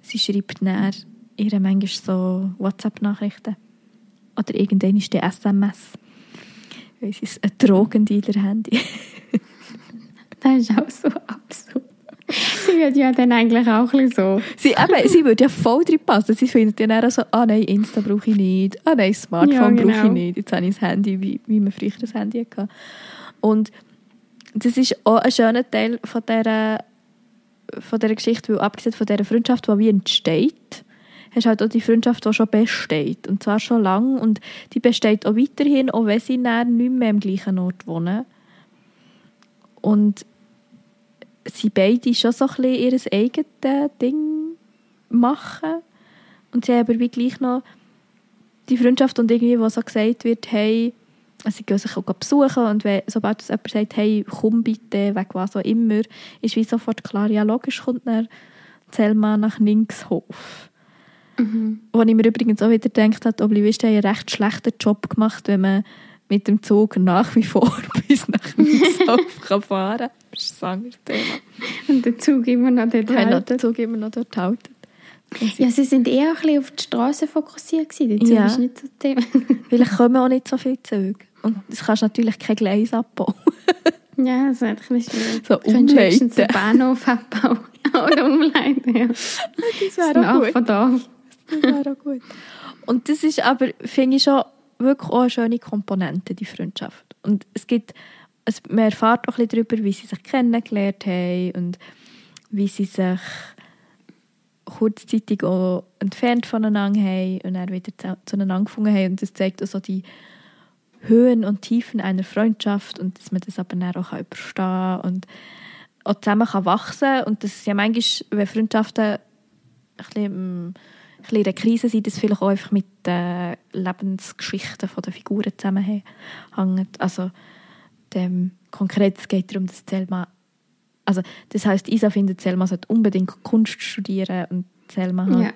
sie schreibt dann ihre manchmal so WhatsApp-Nachrichten. Oder irgendwann ist die SMS. Weil sie ist ein Drogendealer-Handy. Das ist auch so absurd. Sie wird ja dann eigentlich auch ein so. Sie, eben, sie würde ja voll drin passen. Sie findet ja dann auch so, ah nein, Insta brauche ich nicht, ah nein, Smartphone Ja, brauche ich genau. nicht. Jetzt habe ich das Handy, wie, wie man früher das Handy hatte. Und das ist auch ein schöner Teil von dieser, von dieser Geschichte, weil abgesehen von dieser Freundschaft, die wie entsteht, hast du halt auch die Freundschaft, die schon besteht. Und zwar schon lange. Und die besteht auch weiterhin, auch wenn sie nicht mehr am gleichen Ort wohnen. Und sie beide schon so ein bisschen ihr eigenes Ding machen. Und sie haben aber wie gleich noch die Freundschaft und irgendwie, wo so gesagt wird, hey, also sie gehen sich auch besuchen und wenn, sobald es jemand sagt, hey, komm bitte, wegen was auch immer, ist wie sofort klar, ja logisch kommt dann Selma nach Ningshof. Mhm. Wo ich mir übrigens auch wieder gedacht habe, Oblivion hat einen recht schlechten Job gemacht, wenn man mit dem Zug nach wie vor bis nach Ningshof kann fahren kann. Das ist ein anderes Thema. Und der Zug immer noch dort halten. der Zug immer noch dort halten. Ja, sie sind eher ein bisschen auf die Straße fokussiert gewesen. Der Zug Ja. ist nicht so Thema. Vielleicht kommen auch nicht so viele Züge. Und es kannst natürlich kein Gleis abbauen. ja, das ist eigentlich nicht schwierig. So Du könntest höchstens den umleiten. Bahnhof abbauen. Oder umleiten, ja. Das Das Nachbardorf. Das wäre auch gut. Und das ist aber, finde ich schon, wirklich auch eine schöne Komponente, die Freundschaft. Und es gibt, es, man erfahrt auch ein bisschen darüber, wie sie sich kennengelernt haben und wie sie sich kurzzeitig auch entfernt voneinander haben und dann wieder zu- zueinander gefunden haben. Und das zeigt auch so die Höhen und Tiefen einer Freundschaft und dass man das aber dann auch überstehen kann und auch zusammen kann wachsen und das ist ja manchmal, wenn Freundschaften ein bisschen, in einer Krise sind, das vielleicht auch einfach mit den Lebensgeschichten der Figuren zusammenhängt. Also dem, konkret es geht darum, dass Selma also das heißt, Isa findet, Selma sollte unbedingt Kunst studieren und Selma hat Ja.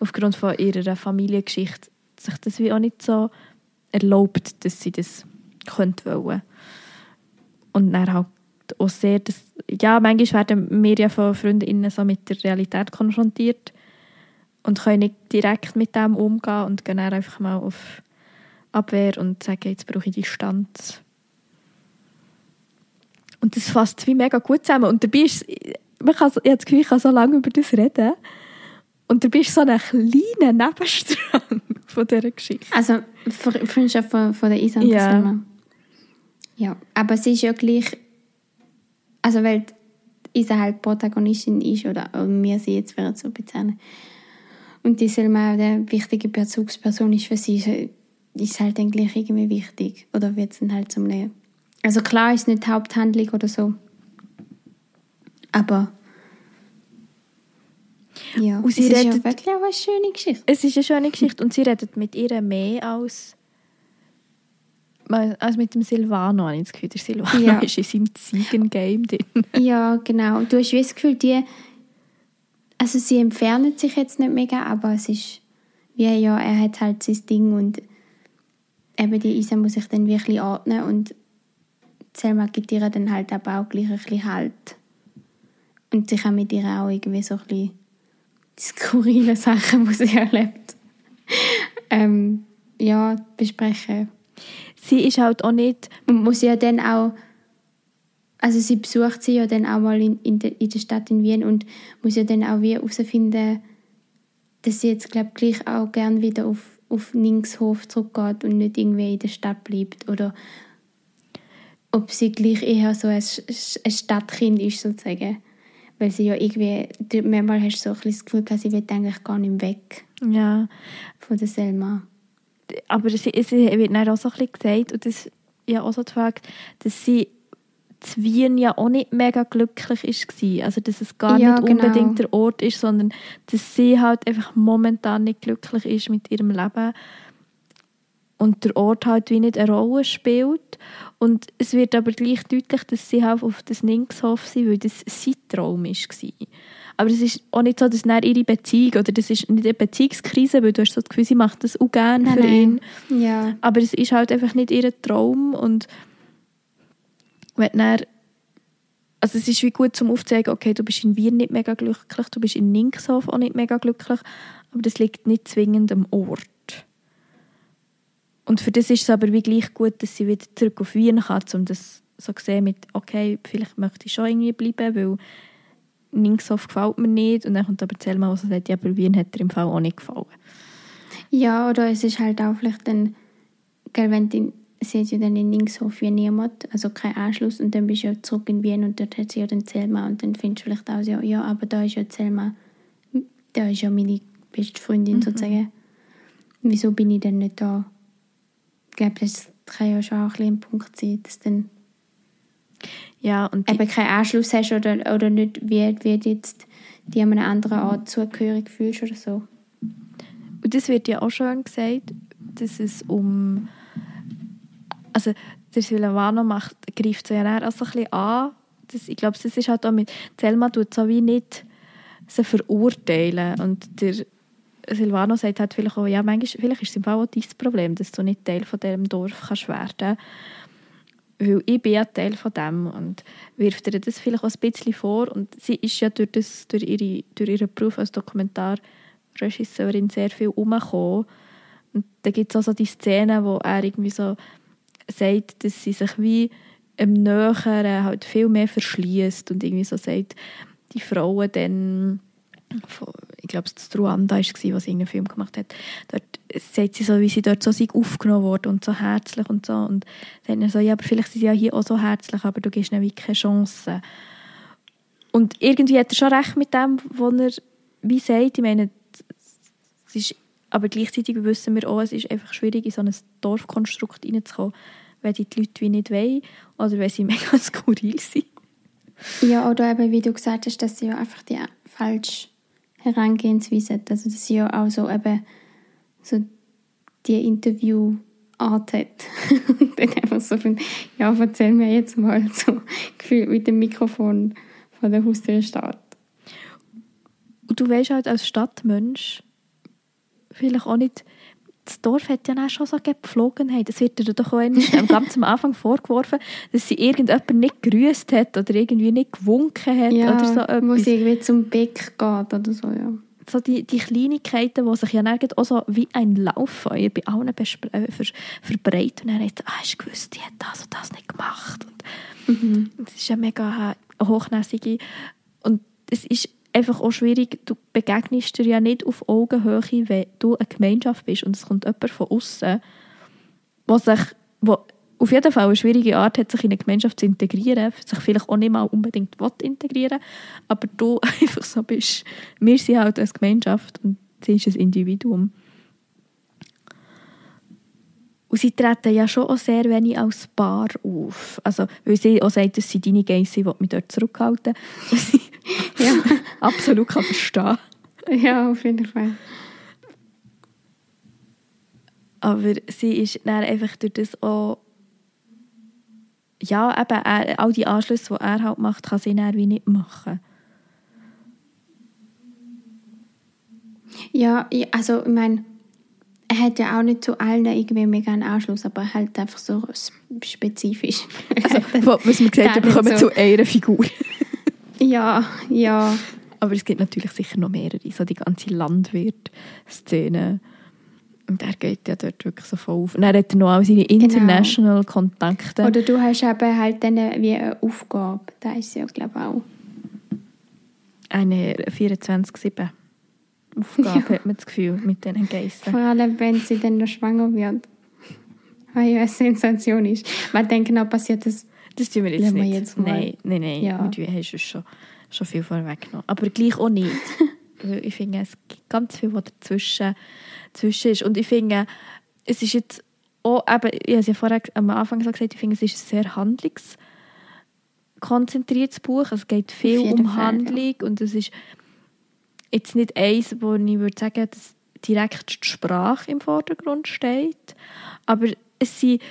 aufgrund von ihrer Familiengeschichte sich das wie auch nicht so erlaubt, dass sie das könnte wollen. Und dann halt auch sehr, das, ja, manchmal werden wir ja von Freundinnen so mit der Realität konfrontiert und können nicht direkt mit dem umgehen und gehen dann einfach mal auf Abwehr und sagen, jetzt brauche ich Distanz. Und das fasst wie mega gut zusammen. Und dabei ist, man kann, ich habe das Gefühl, ich kann so lange über das reden. Und dabei ist so ein kleiner Nebenstrang von dieser Geschichte. Also, Fre- Freundschaft von, von der Isa und Ja. Selma. Ja, aber sie ist ja gleich... Also, weil Isa halt Protagonistin ist, oder oder wir sie jetzt wären so bezeichnen. Und die Selma auch eine wichtige Bezugsperson ist für sie, ist- halt gleich irgendwie wichtig. Oder wird es dann halt zum einem... Also klar ist es nicht Haupthandlung oder so. Aber... Ja, Und es sie ist ja redet- wirklich auch eine schöne Geschichte. Es ist eine schöne Geschichte und sie redet mit ihr mehr als, als mit dem Silvano, habe ich das Gefühl. Der Silvano Ja. ist in seinem Ziegen-Game drin. Ja, genau. Du hast das Gefühl, die, also sie entfernen sich jetzt nicht mega, aber es ist wie, ja, er hat halt sein Ding und eben die Isa muss sich dann wirklich ordnen und Selma gibt ihr dann halt aber auch gleich ein bisschen Halt. Und sie kann mit ihr auch irgendwie so ein bisschen die skurrile Sachen, die sie erlebt, ähm, ja, besprechen. Sie ist halt auch nicht, Und muss ja dann auch, also sie besucht sie ja dann auch mal in, in, der, in der Stadt in Wien und muss ja dann auch wie herausfinden, dass sie jetzt, glaube gleich auch gern wieder auf, auf Ningshof zurückgeht und nicht irgendwie in der Stadt bleibt. Oder ob sie gleich eher so ein, ein Stadtkind ist, sozusagen. Weil sie ja irgendwie, manchmal hast du so ein das Gefühl, gehabt, sie will eigentlich gar nicht weg ja, von der Selma. aber sie, sie wird dann auch so ein bisschen gesagt, und das ja auch so die Frage, dass sie zu Wien ja auch nicht mega glücklich war. Also, dass es gar Ja, nicht genau. unbedingt der Ort ist, sondern dass sie halt einfach momentan nicht glücklich ist mit ihrem Leben und der Ort halt wie nicht eine Rolle spielt. Und es wird aber gleich deutlich, dass sie halt auf das Ningshof sind, weil das sein Traum war. Aber es ist auch nicht so, dass dann ihre Beziehung, oder das ist nicht eine Beziehungskrise, weil du hast so das Gefühl, sie macht das auch gerne für nein. ihn. Ja. Aber es ist halt einfach nicht ihr Traum und wenn dann, also es ist wie gut zum aufzeigen, okay, du bist in Wien nicht mega glücklich, du bist in Ningshof auch nicht mega glücklich, aber das liegt nicht zwingend am Ort. Und für das ist es aber wie gleich gut, dass sie wieder zurück auf Wien kann, um das so zu sehen mit, okay, vielleicht möchte ich schon irgendwie bleiben, weil Ningshof gefällt mir nicht. Und dann kommt aber Selma, die sagt, ja, aber Wien hat dir im Fall auch nicht gefallen. Ja, oder es ist halt auch vielleicht dann, gell, wenn die, sie hat ja dann in Ningshof wie niemand, also kein Anschluss und dann bist du ja zurück in Wien und dort hat sie ja den Selma und dann findest du vielleicht auch so, ja, aber da ist ja Selma, da ist ja meine beste Freundin sozusagen. Wieso bin ich denn nicht da? Ich glaube, das kann ja schon auch ein, bisschen ein Punkt sein, dass du dann Ja, und eben keinen Anschluss hast oder, oder nicht wie, wie du jetzt die an einer anderen Art zugehörig fühlst oder so. Und das wird ja auch schon gesagt, dass es um also der Silvano macht, greift so ja auch so ein bisschen an. Das, ich glaube, das ist halt auch mit, Selma tut so wie nicht sie verurteilen und der Silvano sagt halt vielleicht auch, ja, manchmal, vielleicht ist es im Fall auch dein Problem, dass du nicht Teil von diesem Dorf kannst werden. Weil ich bin ja Teil von dem und wirft ihr das vielleicht auch ein bisschen vor. Und sie ist ja durch, das, durch, ihre, durch ihren Beruf als Dokumentarregisseurin sehr viel umgekommen und da gibt es auch so die Szene, wo er irgendwie so sagt, dass sie sich wie im Näheren halt viel mehr verschließt und irgendwie so sagt, die Frauen dann ich glaube, es war Ruanda, was sie irgendeinen Film gemacht hat. Dort sagt sie so, wie sie dort so aufgenommen wurde und so herzlich und so. Und dann er so, ja, aber vielleicht sind sie ja hier auch so herzlich, aber du gibst ihnen wie keine Chance. Und irgendwie hat er schon recht mit dem, was er wie sagt. Ich meine, es ist, aber gleichzeitig wissen wir auch, es ist einfach schwierig, in so ein Dorfkonstrukt reinzukommen, wenn die, Leute wie nicht wollen oder wenn sie mega skurril sind. Ja, oder eben, wie du gesagt hast, dass sie einfach die falsche Herangehensweise. Also, dass sie ja auch so eben so die Interviewart hat. und dann einfach so von, ja, erzähl mir jetzt mal so gefühlt mit dem Mikrofon von der Haustür steht. Und du weißt halt als Stadtmensch vielleicht auch nicht, das Dorf hat ja auch schon so Gepflogenheit. Es wird dir doch auch ganz am Anfang vorgeworfen, dass sie irgendjemand nicht grüßt hat oder irgendwie nicht gewunken hat ja, oder so etwas. wo sie irgendwie zum Beck geht oder so, ja. So die, die Kleinigkeiten, die sich ja auch so wie ein Lauffeuer bei allen äh, ver verbreiten. Und dann heißt ah, hast du gewusst, die hat das und das nicht gemacht. Und mhm. Das ist ja mega hochnäsige. Und es ist einfach auch schwierig, du begegnest dir ja nicht auf Augenhöhe, wenn du eine Gemeinschaft bist und es kommt jemand von außen, was sich, wo auf jeden Fall eine schwierige Art hat, sich in eine Gemeinschaft zu integrieren, sich vielleicht auch nicht mal unbedingt will integrieren, aber du einfach so bist, wir sind halt eine Gemeinschaft und sie ist ein Individuum. Und sie treten ja schon auch sehr wenig als Paar auf. Also, weil sie auch sagt, dass sie deine Geisse mich dort zurückhalten ja. absolut kann verstehen Ja, auf jeden Fall. Aber sie ist dann einfach durch das auch ja, eben, er, all die Anschlüsse, die er halt macht, kann sie dann wie nicht machen. Ja, also ich meine, er hat ja auch nicht zu allen irgendwie mega einen Anschluss, aber halt einfach so spezifisch. Also, was man gesagt hat, wir kommen so. zu einer Figur. ja, ja. Aber es gibt natürlich sicher noch mehrere, so die ganze Landwirt-Szene. Und er geht ja dort wirklich so voll auf. Und er hat noch auch seine genau. international genau. Kontakte. Oder du hast eben halt dann wie eine Aufgabe. Da ist ja, glaube ich, auch. Eine 24-7 Aufgabe, ja. hat man das Gefühl, mit diesen Geissen. Vor allem, wenn sie dann noch schwanger wird. Was ja eine Sensation ist. Man denkt, noch passiert das. Das tun wir jetzt nicht. Wir jetzt nein, nein, nein. Ja. Wir haben schon, schon viel vorweggenommen. Aber gleich auch nicht. ich finde, es gibt ganz viel, was dazwischen, dazwischen ist. Und ich finde, es ist jetzt auch, eben, ich habe es ja vorher am Anfang gesagt, ich finde, es ist ein sehr handlungskonzentriertes Buch. Es geht viel um Fall, Handlung ja. und es ist jetzt nicht eins, wo ich würde sagen, dass direkt die Sprache im Vordergrund steht, aber es sind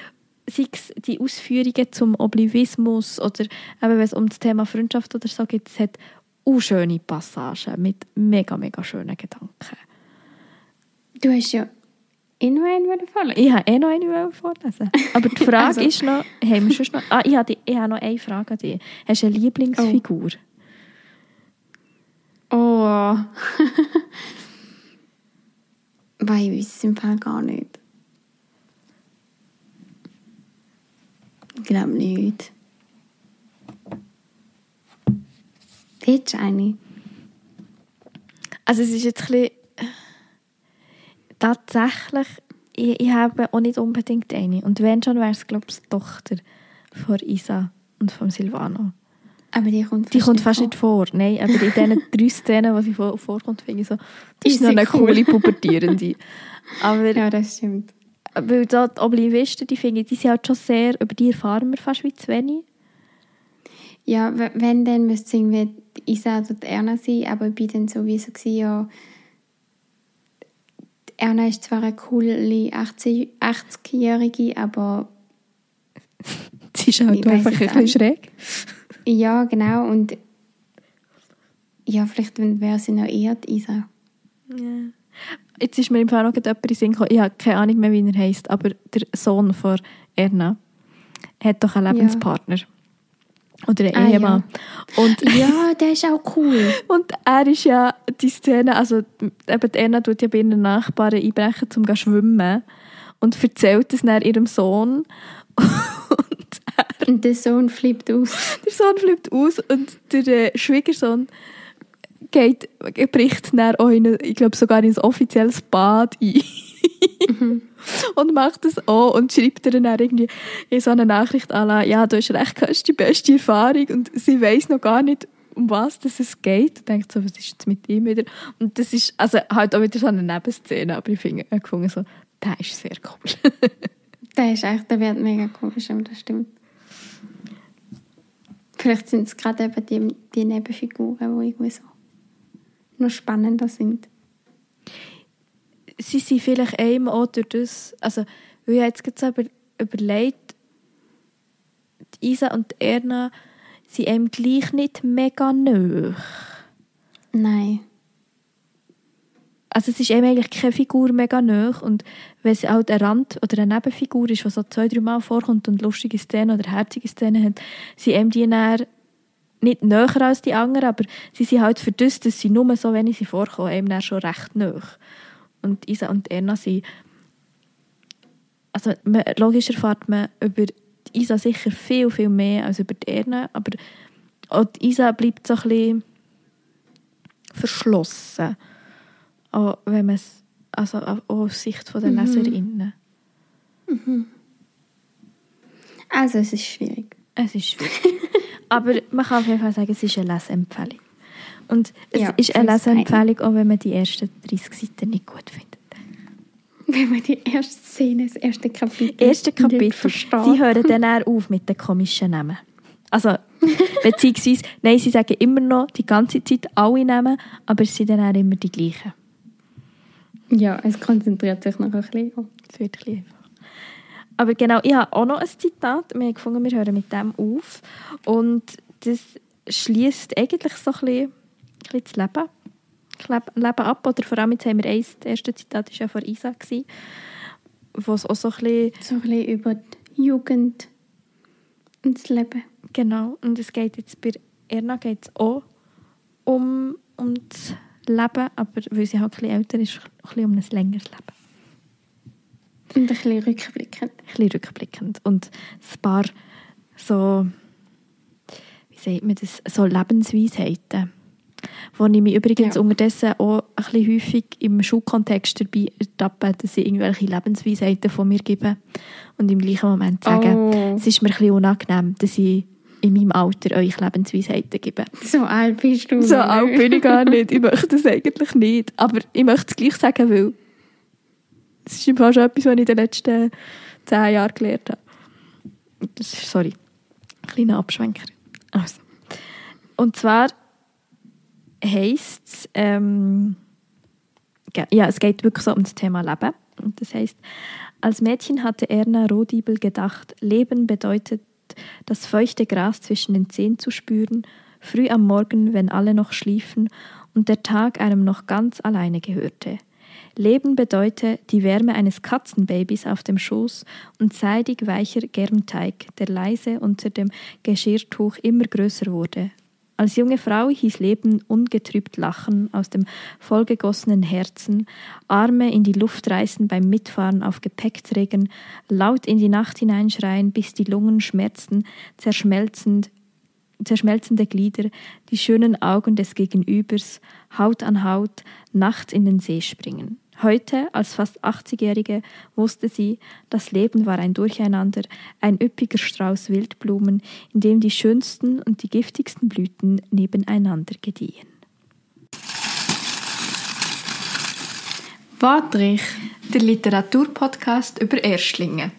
sei es die Ausführungen zum Oblivismus oder eben, wenn es um das Thema Freundschaft oder so geht, es hat auch schöne Passagen mit mega, mega schönen Gedanken. Du hast ja eh noch einen vorlesen Ich habe eh noch einen vorlesen Aber die Frage also. ist noch, haben wir schon noch... Ah, ich habe, die, ich habe noch eine Frage an dich. Hast du eine Lieblingsfigur? Oh. Oh. Weil ich weiß es im Fall gar nicht. Ich glaube nicht. Hättest du eine? Also es ist jetzt ein bisschen... Tatsächlich, ich, ich habe auch nicht unbedingt eine. Und wenn schon, wäre es, glaube ich, die Tochter von Isa und von Silvano. Aber die kommt fast, die kommt nicht, fast vor. nicht vor. Nein, aber in diesen drei Szenen, die sie vor, vorkommt, finde ich so, das ist, ist noch eine cool. coole Pubertierende. aber, ja, das stimmt. Weil da die Oblivisten, die finde ich, die sind halt schon sehr, über die erfahren wir fast wie zu wenig. Ja, wenn, dann müsste es irgendwie Isa oder Erna sein, aber ich bin dann sowieso gewesen, ja, Erna ist zwar eine coole 80-Jährige, aber Sie ist halt einfach ein bisschen schräg. Ja, genau. Und ja, vielleicht wäre sie noch eher die Isa. Ja. Jetzt ist mir im Fall noch jemand in Sinn gekommen. Ich habe keine Ahnung mehr, wie er heisst, aber der Sohn von Erna hat doch einen Ja. Lebenspartner. Oder einen Ah, Ehemann. Und, Ja, der ist auch cool. und er ist ja die Szene, also eben die Erna tut ja bei ihren Nachbarn einbrechen, um zu schwimmen und erzählt es dann ihrem Sohn. Und der Sohn flippt aus. der Sohn flippt aus und der äh, Schwiegersohn geht, bricht dann auch in, ich glaube sogar in ein offizielles Bad ein. und macht das auch und schreibt ihr dann irgendwie in so eine Nachricht an, ja, du hast recht, das ist die beste Erfahrung und sie weiß noch gar nicht, um was das es geht und denkt so, was ist jetzt mit ihm wieder? Und das ist also halt auch wieder so eine Nebenszene, aber ich finde, ich so, der ist sehr cool. Der ist echt, der wird mega komisch, aber das stimmt. Vielleicht sind es gerade eben die, die Nebenfiguren, die irgendwie so noch spannender sind. sie sind vielleicht einem auch durch das, also, weil ich jetzt gerade über, überlegt, die Isa und die Erna sind einem gleich nicht mega nöch. Nein. Also es ist einem eigentlich keine Figur mega nöch und wenn es halt eine Rand- oder eine Nebenfigur ist, die so zwei, drei Mal vorkommt und lustige Szenen oder herzige Szenen hat, sind einem die dann nicht näher als die anderen, aber sie sind halt für das, dass sie nur so, wenn sie vorkommen, einem dann schon recht nöch. Und Isa und Erna sind also logisch erfahrt man über die Isa sicher viel, viel mehr als über die Erna, aber auch die Isa bleibt so ein bisschen verschlossen. Auch wenn man es, also auch aus Sicht der Mhm. Leserinnen. Also es ist schwierig. Es ist schwierig. aber man kann auf jeden Fall sagen, es ist eine Lesempfehlung. Und es Ja, ist eine Lesempfehlung, auch wenn man die ersten 30 Seiten nicht gut findet. Wenn man die erste Szene, das erste Kapitel erste nicht Kapitel, versteht. sie hören dann eher auf mit den komischen Namen. Also, beziehungsweise, nein, sie sagen immer noch die ganze Zeit alle Namen, aber es sind dann auch immer die gleichen. Ja, es konzentriert sich noch ein bisschen. Es wird ein bisschen einfach. Aber genau, ich habe auch noch ein Zitat. Wir haben gefunden, wir hören mit dem auf. Und das schließt eigentlich so ein bisschen, ein bisschen das Leben, Leb- Leben ab. Oder vor allem, jetzt haben wir eins, das erste Zitat war ja von Isa, wo es auch so ein bisschen So ein bisschen über die Jugend und das Leben. Genau, und es geht jetzt bei Erna geht es auch um, um das Leben, aber weil sie halt ein bisschen älter ist, ein bisschen um ein längeres Leben. Und ein bisschen rückblickend. Ein bisschen rückblickend. Und ein paar so, wie sagt man das, so Lebensweisheiten, wo ich mich übrigens Ja. unterdessen auch ein bisschen häufig im Schulkontext dabei ertappe, dass ich irgendwelche Lebensweisheiten von mir gebe und im gleichen Moment sage, Oh. es ist mir ein bisschen unangenehm, dass ich in meinem Alter euch Lebensweisheiten gebe. So alt bist du. So alt bin ich gar nicht. Ich möchte das eigentlich nicht. Aber ich möchte es gleich sagen, weil es ist im Fall schon etwas, was ich in den letzten zehn Jahren gelernt habe. Das ist, sorry, ein kleiner Abschwenker. Also. Und zwar heisst es, ähm, ja, es geht wirklich so um das Thema Leben. Und das heißt, als Mädchen hatte Erna Rohdiebel gedacht, Leben bedeutet, das feuchte Gras zwischen den Zehen zu spüren, früh am Morgen, wenn alle noch schliefen und der Tag einem noch ganz alleine gehörte. Leben bedeute die Wärme eines Katzenbabys auf dem Schoß und seidig weicher Germteig, der leise unter dem Geschirrtuch immer größer wurde. Als junge Frau hieß Leben ungetrübt lachen aus dem vollgegossenen Herzen, Arme in die Luft reißen beim Mitfahren auf Gepäckträgern, laut in die Nacht hineinschreien, bis die Lungen schmerzten, zerschmelzend zerschmelzende Glieder, die schönen Augen des Gegenübers, Haut an Haut, nachts in den See springen. Heute, als fast 80-Jährige, wusste sie, das Leben war ein Durcheinander, ein üppiger Strauß Wildblumen, in dem die schönsten und die giftigsten Blüten nebeneinander gediehen. Wortrich, der Literaturpodcast über Erstlingen.